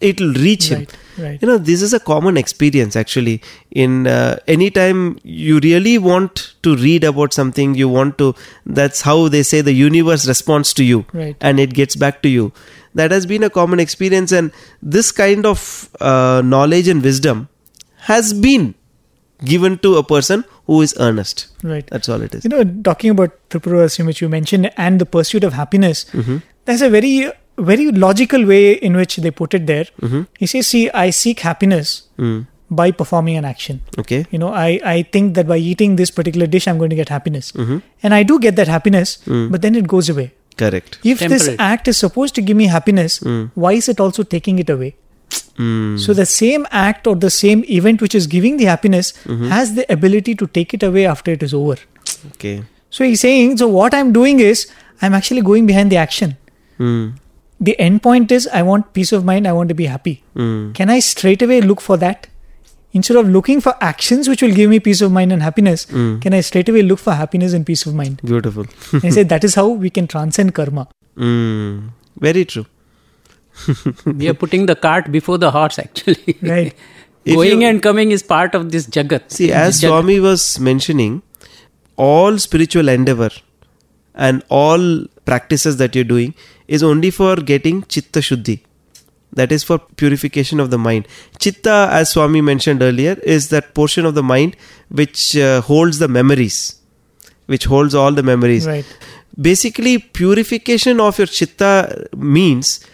it'll reach him. Right, right. You know, this is a common experience actually. In uh, anytime you really want to read about something, you want to. That's how they say the universe responds to you, Right. and it gets back to you. That has been a common experience, and this kind of uh, knowledge and wisdom has been given to a person who is earnest. Right. That's all it is. You know, talking about Tripurasya, which you mentioned, and the pursuit of happiness, Mm-hmm. there's a very, very logical way in which they put it there. Mm-hmm. He says, See, I seek happiness Mm. by performing an action. Okay. You know, I, I think that by eating this particular dish, I'm going to get happiness. Mm-hmm. And I do get that happiness, Mm. but then it goes away. Correct. If this act is supposed to give me happiness, Mm. why is it also taking it away? Mm. So the same act or the same event which is giving the happiness Mm-hmm. has the ability to take it away after it is over. Okay. So he's saying, so what I'm doing is I'm actually going behind the action. Mm. The end point is I want peace of mind, I want to be happy. Mm. Can I straight away look for that? Instead of looking for actions which will give me peace of mind and happiness, Mm. can I straight away look for happiness and peace of mind? Beautiful. and he said that is how we can transcend karma. Mm. Very true. we are putting the cart before the horse, actually. Right. If Going you- and coming is part of this jagat. See, as Jagat. Swami was mentioning, all spiritual endeavor and all practices that you're doing is only for getting chitta shuddhi. That is for purification of the mind. Chitta, as Swami mentioned earlier, is that portion of the mind which uh, holds the memories, which holds all the memories. Right. Basically, purification of your chitta means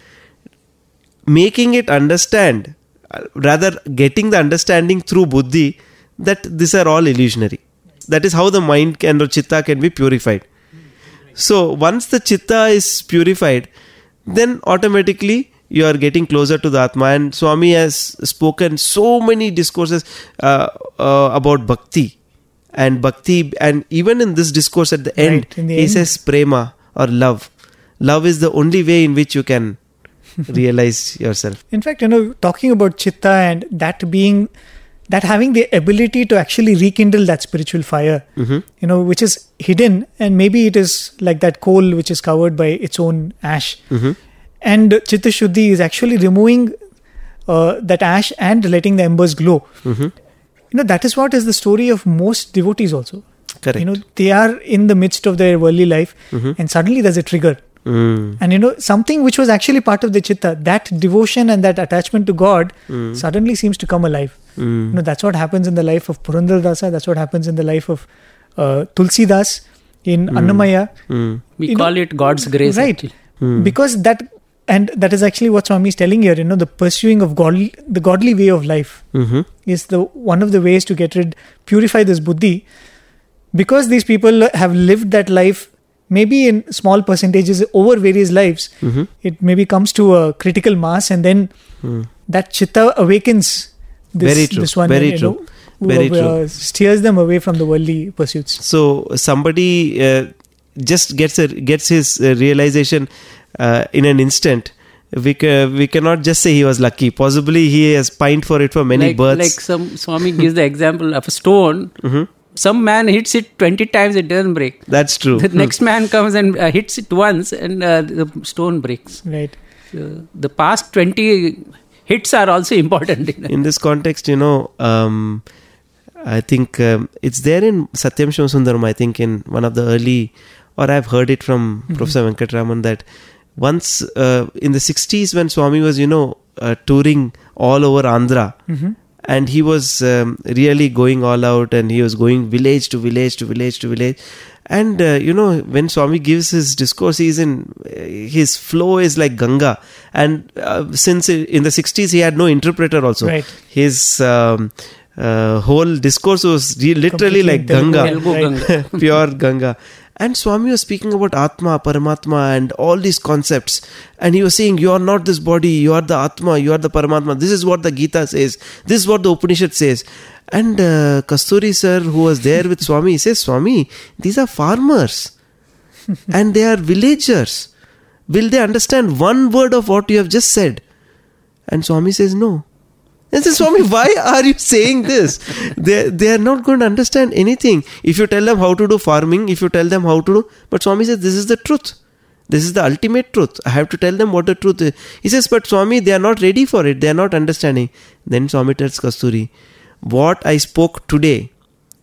making it understand, uh, rather getting the understanding through buddhi that these are all illusionary. That is how the mind can or chitta can be purified. So once the chitta is purified, then automatically you are getting closer to the Atma. And Swami has spoken so many discourses uh, uh, about bhakti and bhakti, and even in this discourse at the end, Right, the he end. says prema or love. Love is the only way in which you can realize yourself. In fact, you know, talking about chitta and that being that having the ability to actually rekindle that spiritual fire, Mhm. you know, which is hidden, and maybe it is like that coal which is covered by its own ash. Mhm. And Chitta Shuddhi is actually removing uh, that ash and letting the embers glow. Mhm. You know, that is what is the story of most devotees also. Correct. You know, they are in the midst of their worldly life, Mhm. and suddenly there's a trigger. Mm. And you know, something which was actually part of the chitta, that devotion and that attachment to God Mm. suddenly seems to come alive. Mm. You know, that's what happens in the life of Purandaradasa, that's what happens in the life of uh, Tulsi Das in Annamayya. Mm. We You call it God's grace. right. Mm. Because that, and that is actually what Swami is telling here, you know, the pursuing of godly, the godly way of life Mhm. is the one of the ways to get rid, purify this buddhi. Because these people have lived that life, maybe in small percentages over various lives, Mhm. it maybe comes to a critical mass and then Mm. that chitta awakens this, Very true, this one very you true, know, very uh, true. steers them away from the worldly pursuits So somebody uh, just gets a, gets his uh, realization uh, in an instant. We ca- we cannot just say he was lucky. Possibly he has pined for it for many like, births. like some Swami gives the example of a stone. Mhm. Some man hits it 20 times, it doesn't break. That's true. The next man comes and uh, hits it once, and uh, the stone breaks. right Uh, the past 20 hits are also important. in this context, you know, um, I think um, it's there in Satyam Shivam Sundaram. I think in one of the early, or I've heard it from Professor Venkatraman that once uh, in the 60s when Swami was, you know, uh, touring all over Andhra, Mhm. and he was um, really going all out and he was going village to village to village to village and uh, you know when swami gives his discourse he's in uh, his flow is like ganga and uh, since in the 60s he had no interpreter also Right. his um, uh, whole discourse was literally Completely like ganga Right. Ganga. pure Ganga. And Swami was speaking about Atma, Paramatma, and all these concepts. And he was saying, You are not this body, you are the Atma, you are the Paramatma. This is what the Gita says, this is what the Upanishad says. And uh, Kasturi sir, who was there with Swami, he says, Swami, these are farmers and they are villagers. Will they understand one word of what you have just said? And Swami says, No. And says, Swami, why are you saying this? They, they are not going to understand anything. If you tell them how to do farming, if you tell them how to do, but Swami says, This is the truth. This is the ultimate truth. I have to tell them what the truth is. He says, But Swami, they are not ready for it. They are not understanding. Then Swami tells Kasturi, What I spoke today,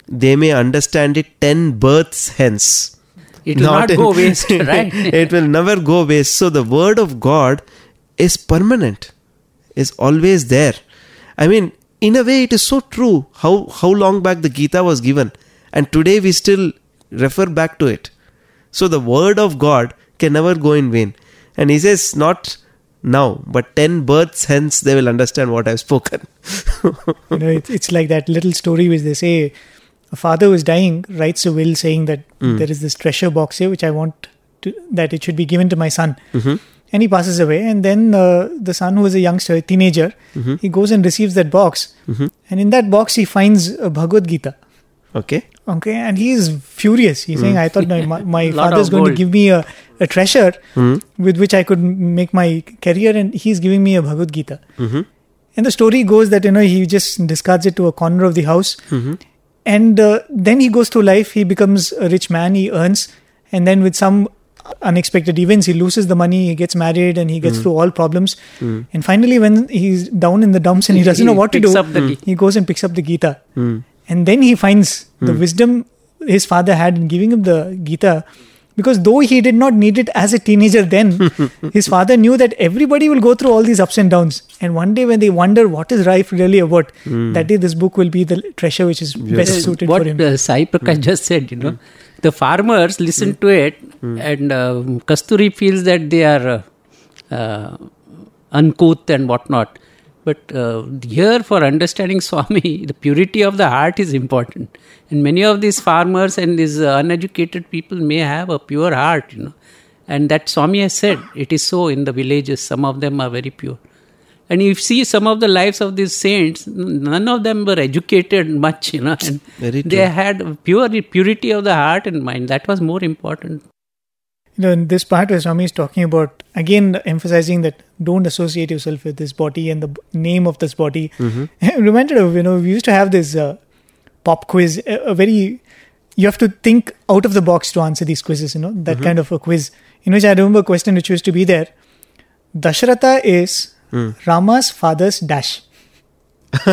they may understand it 10 births hence. It will not, in- go waste, right? it will never go waste. So the word of God is permanent, is always there. I mean, in a way, it is so true. How how long back the Gita was given, and today we still refer back to it. So the word of God can never go in vain. And he says, not now, but ten births hence they will understand what I've spoken. you know it's, it's like that little story which they say a father who is dying writes a will saying that Mm. there is this treasure box here which i want to that it should be given to my son Mhm. And he passes away and then uh, the son who is a youngster a teenager Mhm. he goes and receives that box Mhm. and in that box he finds a bhagavad gita Okay. okay and he is furious he's saying i thought my, my father is going to give me a, a treasure Mhm. with which i could make my career and he's giving me a bhagavad gita Mhm. and the story goes that you know he just discards it to a corner of the house, Mhm. and uh, then he goes through life. He becomes a rich man. He earns, and then with some unexpected events, he loses the money. He gets married, and he gets through all problems. Mm. And finally, when he's down in the dumps and he doesn't know what to do, up he goes and picks up the Gita, Mm. and then he finds the wisdom his father had in giving him the Gita because though he did not need it as a teenager then, his father knew that everybody will go through all these ups and downs. And one day when they wonder what is life really about, that day this book will be the treasure which is best suited what for him. uh, Sai Prakash just said, you know, the farmers listen to it, and um, Kasturi feels that they are uh, uh, uncouth and whatnot. But uh, here, for understanding Swami, the purity of the heart is important. And many of these farmers and these uh, uneducated people may have a pure heart, you know. And that Swami has said, it is so in the villages. Some of them are very pure. And you see some of the lives of these saints, none of them were educated much, you know. And Very they had pure purity of the heart and mind. That was more important. You know, in this part where Swami is talking about, again, emphasizing that don't associate yourself with this body and the name of this body. I'm reminded of, you know, we used to have this uh, pop quiz, a, a very, you have to think out of the box to answer these quizzes, you know, that kind of a quiz. In which I remember a question which used to be there Dasharatha is Hmm. Rama's father's dash.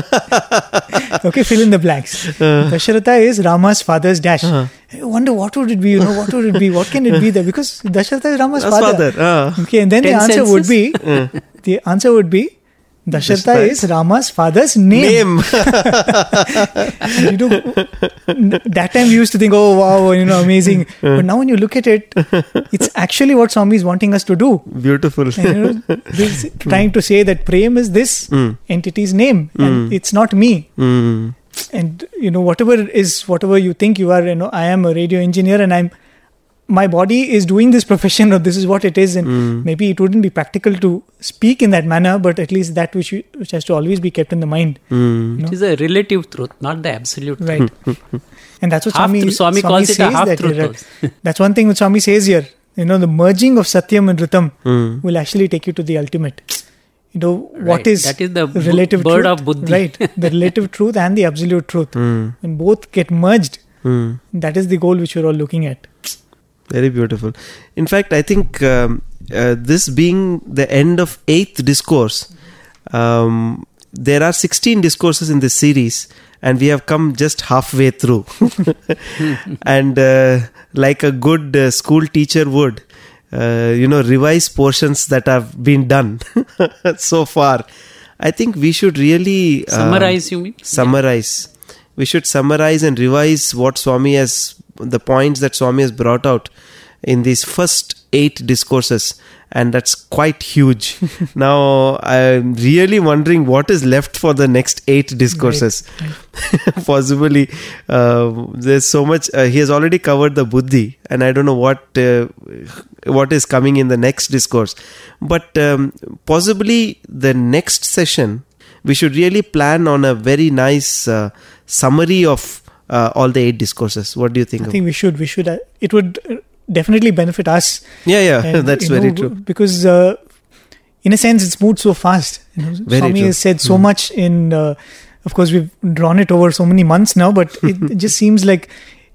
okay, fill in the blanks. Uh. Dasharatha is Rama's father's dash. Uh-huh. I wonder what would it be? You know, what would it be? What can it be there? Because Dasharatha is Rama's That's father. father. ah. Okay, and then the Ten answer would senses? be uh. the answer would be Dasharatha is Rama's father's name. Name. you know, that time we used to think, oh wow, you know, amazing. But now when you look at it, it's actually what Swami is wanting us to do. Beautiful. And, you know, he's trying to say that Prem is this entity's name, and it's not me. Mm. And you know, whatever is, whatever you think you are, you know, I am a radio engineer, and I'm my body is doing this profession or this is what it is and maybe it wouldn't be practical to speak in that manner but at least that which you, which has to always be kept in the mind Mm. No. It is a relative truth, not the absolute truth. right and that's what Half swami, truth. Swami calls it a says half that truth here, also. that's one thing which swami says here you know the merging of satyam and ritam Mm. will actually take you to the ultimate you know what Right. is That is the relative bird truth of buddhi. right the relative truth and the absolute truth Mm. when both get merged Mm. that is the goal which we're all looking at Very beautiful. In fact, I think um, uh, this being the end of eighth discourse, um, there are 16 discourses in this series, and we have come just halfway through. and uh, like a good uh, school teacher would, uh, you know, revise portions that have been done so far. I think we should really uh, Summarize, you mean? summarize. We should summarize and revise what Swami has, the points that Swami has brought out in these first eight discourses, and that's quite huge. now, I'm really wondering what is left for the next eight discourses. Possibly, uh, there's so much. Uh, he has already covered the buddhi, and I don't know what uh, what is coming in the next discourse. But um, possibly the next session we should really plan on a very nice uh, summary of uh, all the eight discourses. What do you think? I think we should. We should. Uh, it would uh, definitely benefit us. yeah, yeah, And, that's very know, true. Because, uh, in a sense, it's moved so fast. You know, Very Swami true. Has said so much in. Uh, of course, we've drawn it over so many months now, but it, it just seems like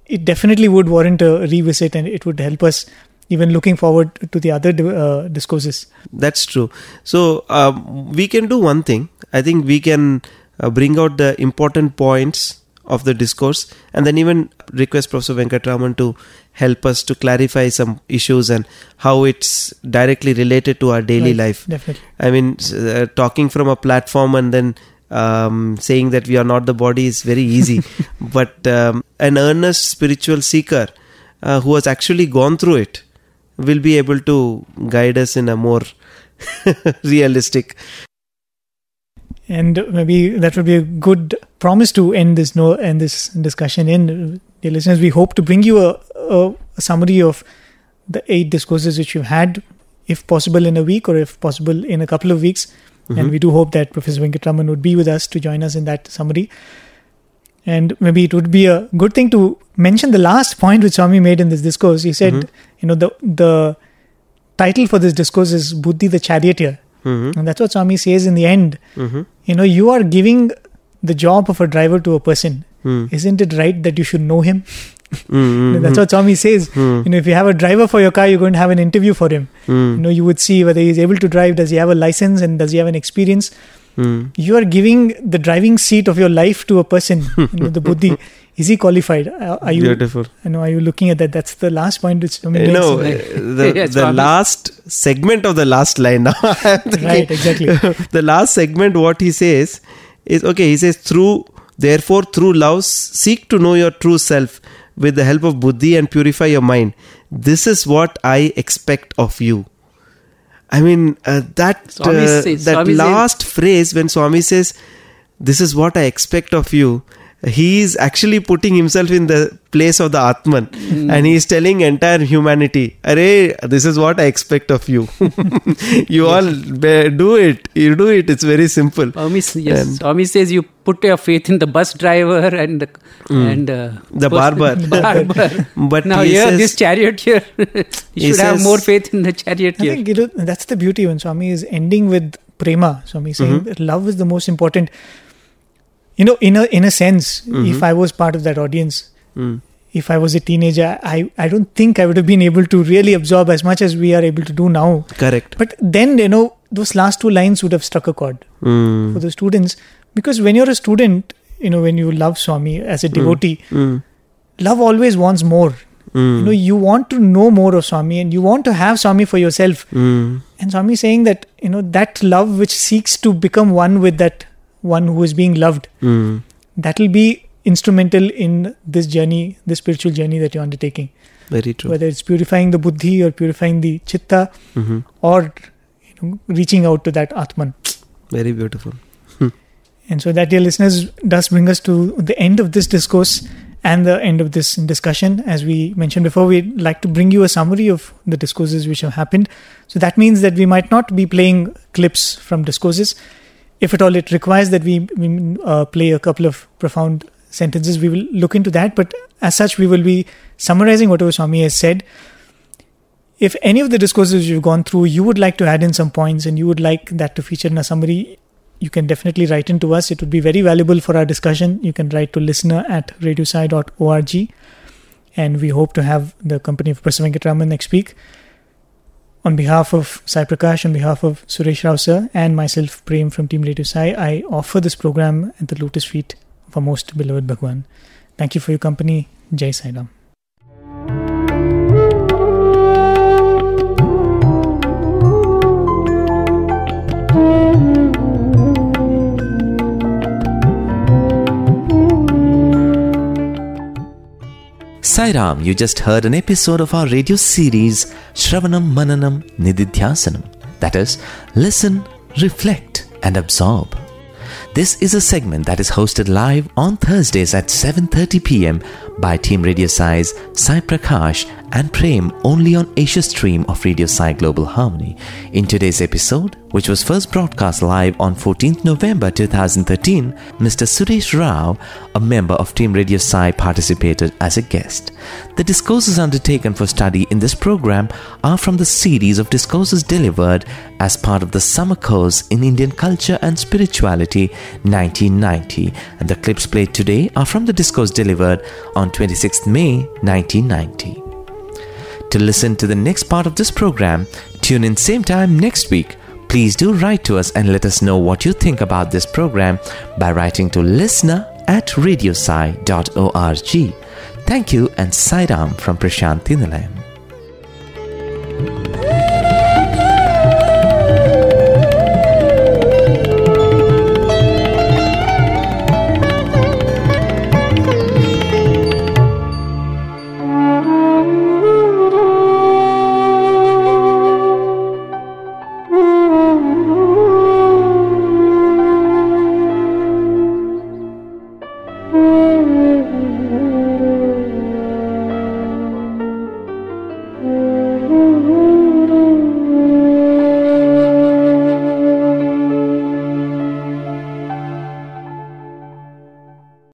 it definitely would warrant a revisit, and it would help us even looking forward to the other uh, discourses. That's true. So um, we can do one thing. I think we can uh, bring out the important points of the discourse, and then even request Professor Venkatraman to help us to clarify some issues and how it's directly related to our daily Right, life. Definitely. I mean, uh, talking from a platform and then um, saying that we are not the body is very easy. but um, an earnest spiritual seeker uh, who has actually gone through it will be able to guide us in a more realistic. And maybe that would be a good promise to end this no end this discussion in. Dear listeners, we hope to bring you a, a, a summary of the eight discourses which you've had, if possible in a week or if possible in a couple of weeks. And mm-hmm. we do hope that Professor Venkatraman would be with us to join us in that summary. And maybe it would be a good thing to mention the last point which Swami made in this discourse. He said, mm-hmm. you know, the the title for this discourse is Buddhi the Charioteer. Mhm. And that's what Swami says in the end. Mhm. You know, you are giving the job of a driver to a person. Hmm. Isn't it right that you should know him? Mm, That's what Swami says. Hmm. You know, if you have a driver for your car, you're going to have an interview for him. mm, You know, you would see whether he's able to drive, does he have a license, and does he have an experience. Mm. You are giving the driving seat of your life to a person, you know, the buddhi. Is he qualified? Are are you? Beautiful. I know. Are you looking at that? That's the last point. Which I mean, You know, makes- uh, the, Yes, the last segment of the last line now. Right? Exactly. the last segment, what he says is okay, he says, through, therefore, through love, seek to know your true self with the help of buddhi and purify your mind. This is what I expect of you. I mean, uh, that uh, says- that Swami says- last phrase when Swami says, "This is what I expect of you," he is actually putting himself in the place of the Atman, Hmm. and he is telling entire humanity, "Arey, this is what I expect of you. you all be- do it. You do it. It's very simple." Swami, yes, And- Swami says you put your faith in the bus driver and the, and uh. The barber. barber. But now he here, says- this chariot here, you He should have more faith in the chariot I here. think you know, that's the beauty when Swami is ending with prema. Swami is saying Mm-hmm. that love is the most important. You know, in a in a sense, Mm-hmm. if I was part of that audience, Mm. if I was a teenager, I I don't think I would have been able to really absorb as much as we are able to do now. Correct. But then you know, those last two lines would have struck a chord Mm. for the students because when you're a student, you know, when you love Swami as a devotee, Mm. love always wants more. You know, you want to know more of Swami and you want to have Swami for yourself. Mm. And Swami is saying that, you know, that love which seeks to become one with that one who is being loved, Mm. that will be instrumental in this journey, this spiritual journey that you're undertaking. Very true. Whether it's purifying the buddhi or purifying the chitta hmm or you know, reaching out to that Atman. Very beautiful. And so that, dear listeners, does bring us to the end of this discourse and the end of this discussion. As we mentioned before, we'd like to bring you a summary of the discourses which have happened. So that means that we might not be playing clips from discourses. If at all it requires that we, we uh, play a couple of profound sentences, we will look into that. But as such, we will be summarizing whatever Swami has said. If any of the discourses you've gone through, you would like to add in some points and you would like that to feature in a summary, you can definitely write in to us. It would be very valuable for our discussion. You can write to listener at radiosai.org. And we hope to have the company of Prasad Venkatraman next week. On behalf of Sai Prakash, on behalf of Suresh Rao sir, and myself, Prem from Team Radio Sai, I offer this program at the lotus feet of our most beloved Bhagwan. Thank you for your company. Jai Sai Ram. Sairam, you just heard an episode of our radio series Shravanam Mananam Nididhyasanam. That is, listen, reflect, and absorb. This is a segment that is hosted live on Thursdays at 7:30 p.m. by Team Radio Sai's Sai Prakash and Prem only on Asia Stream of Radio Sai Global Harmony. In today's episode, which was first broadcast live on 14th November 2013, Mr. Suresh Rao, a member of Team Radio Sai, participated as a guest. The discourses undertaken for study in this program are from the series of discourses delivered as part of the summer course in Indian Culture and Spirituality 1990, and the clips played today are from the discourse delivered on 26th May 1990. To listen to the next part of this program, tune in same time next week. Please do write to us and let us know what you think about this program by writing to listener at radiosai.org. Thank you and Sairam from Prasanthi Nilayam.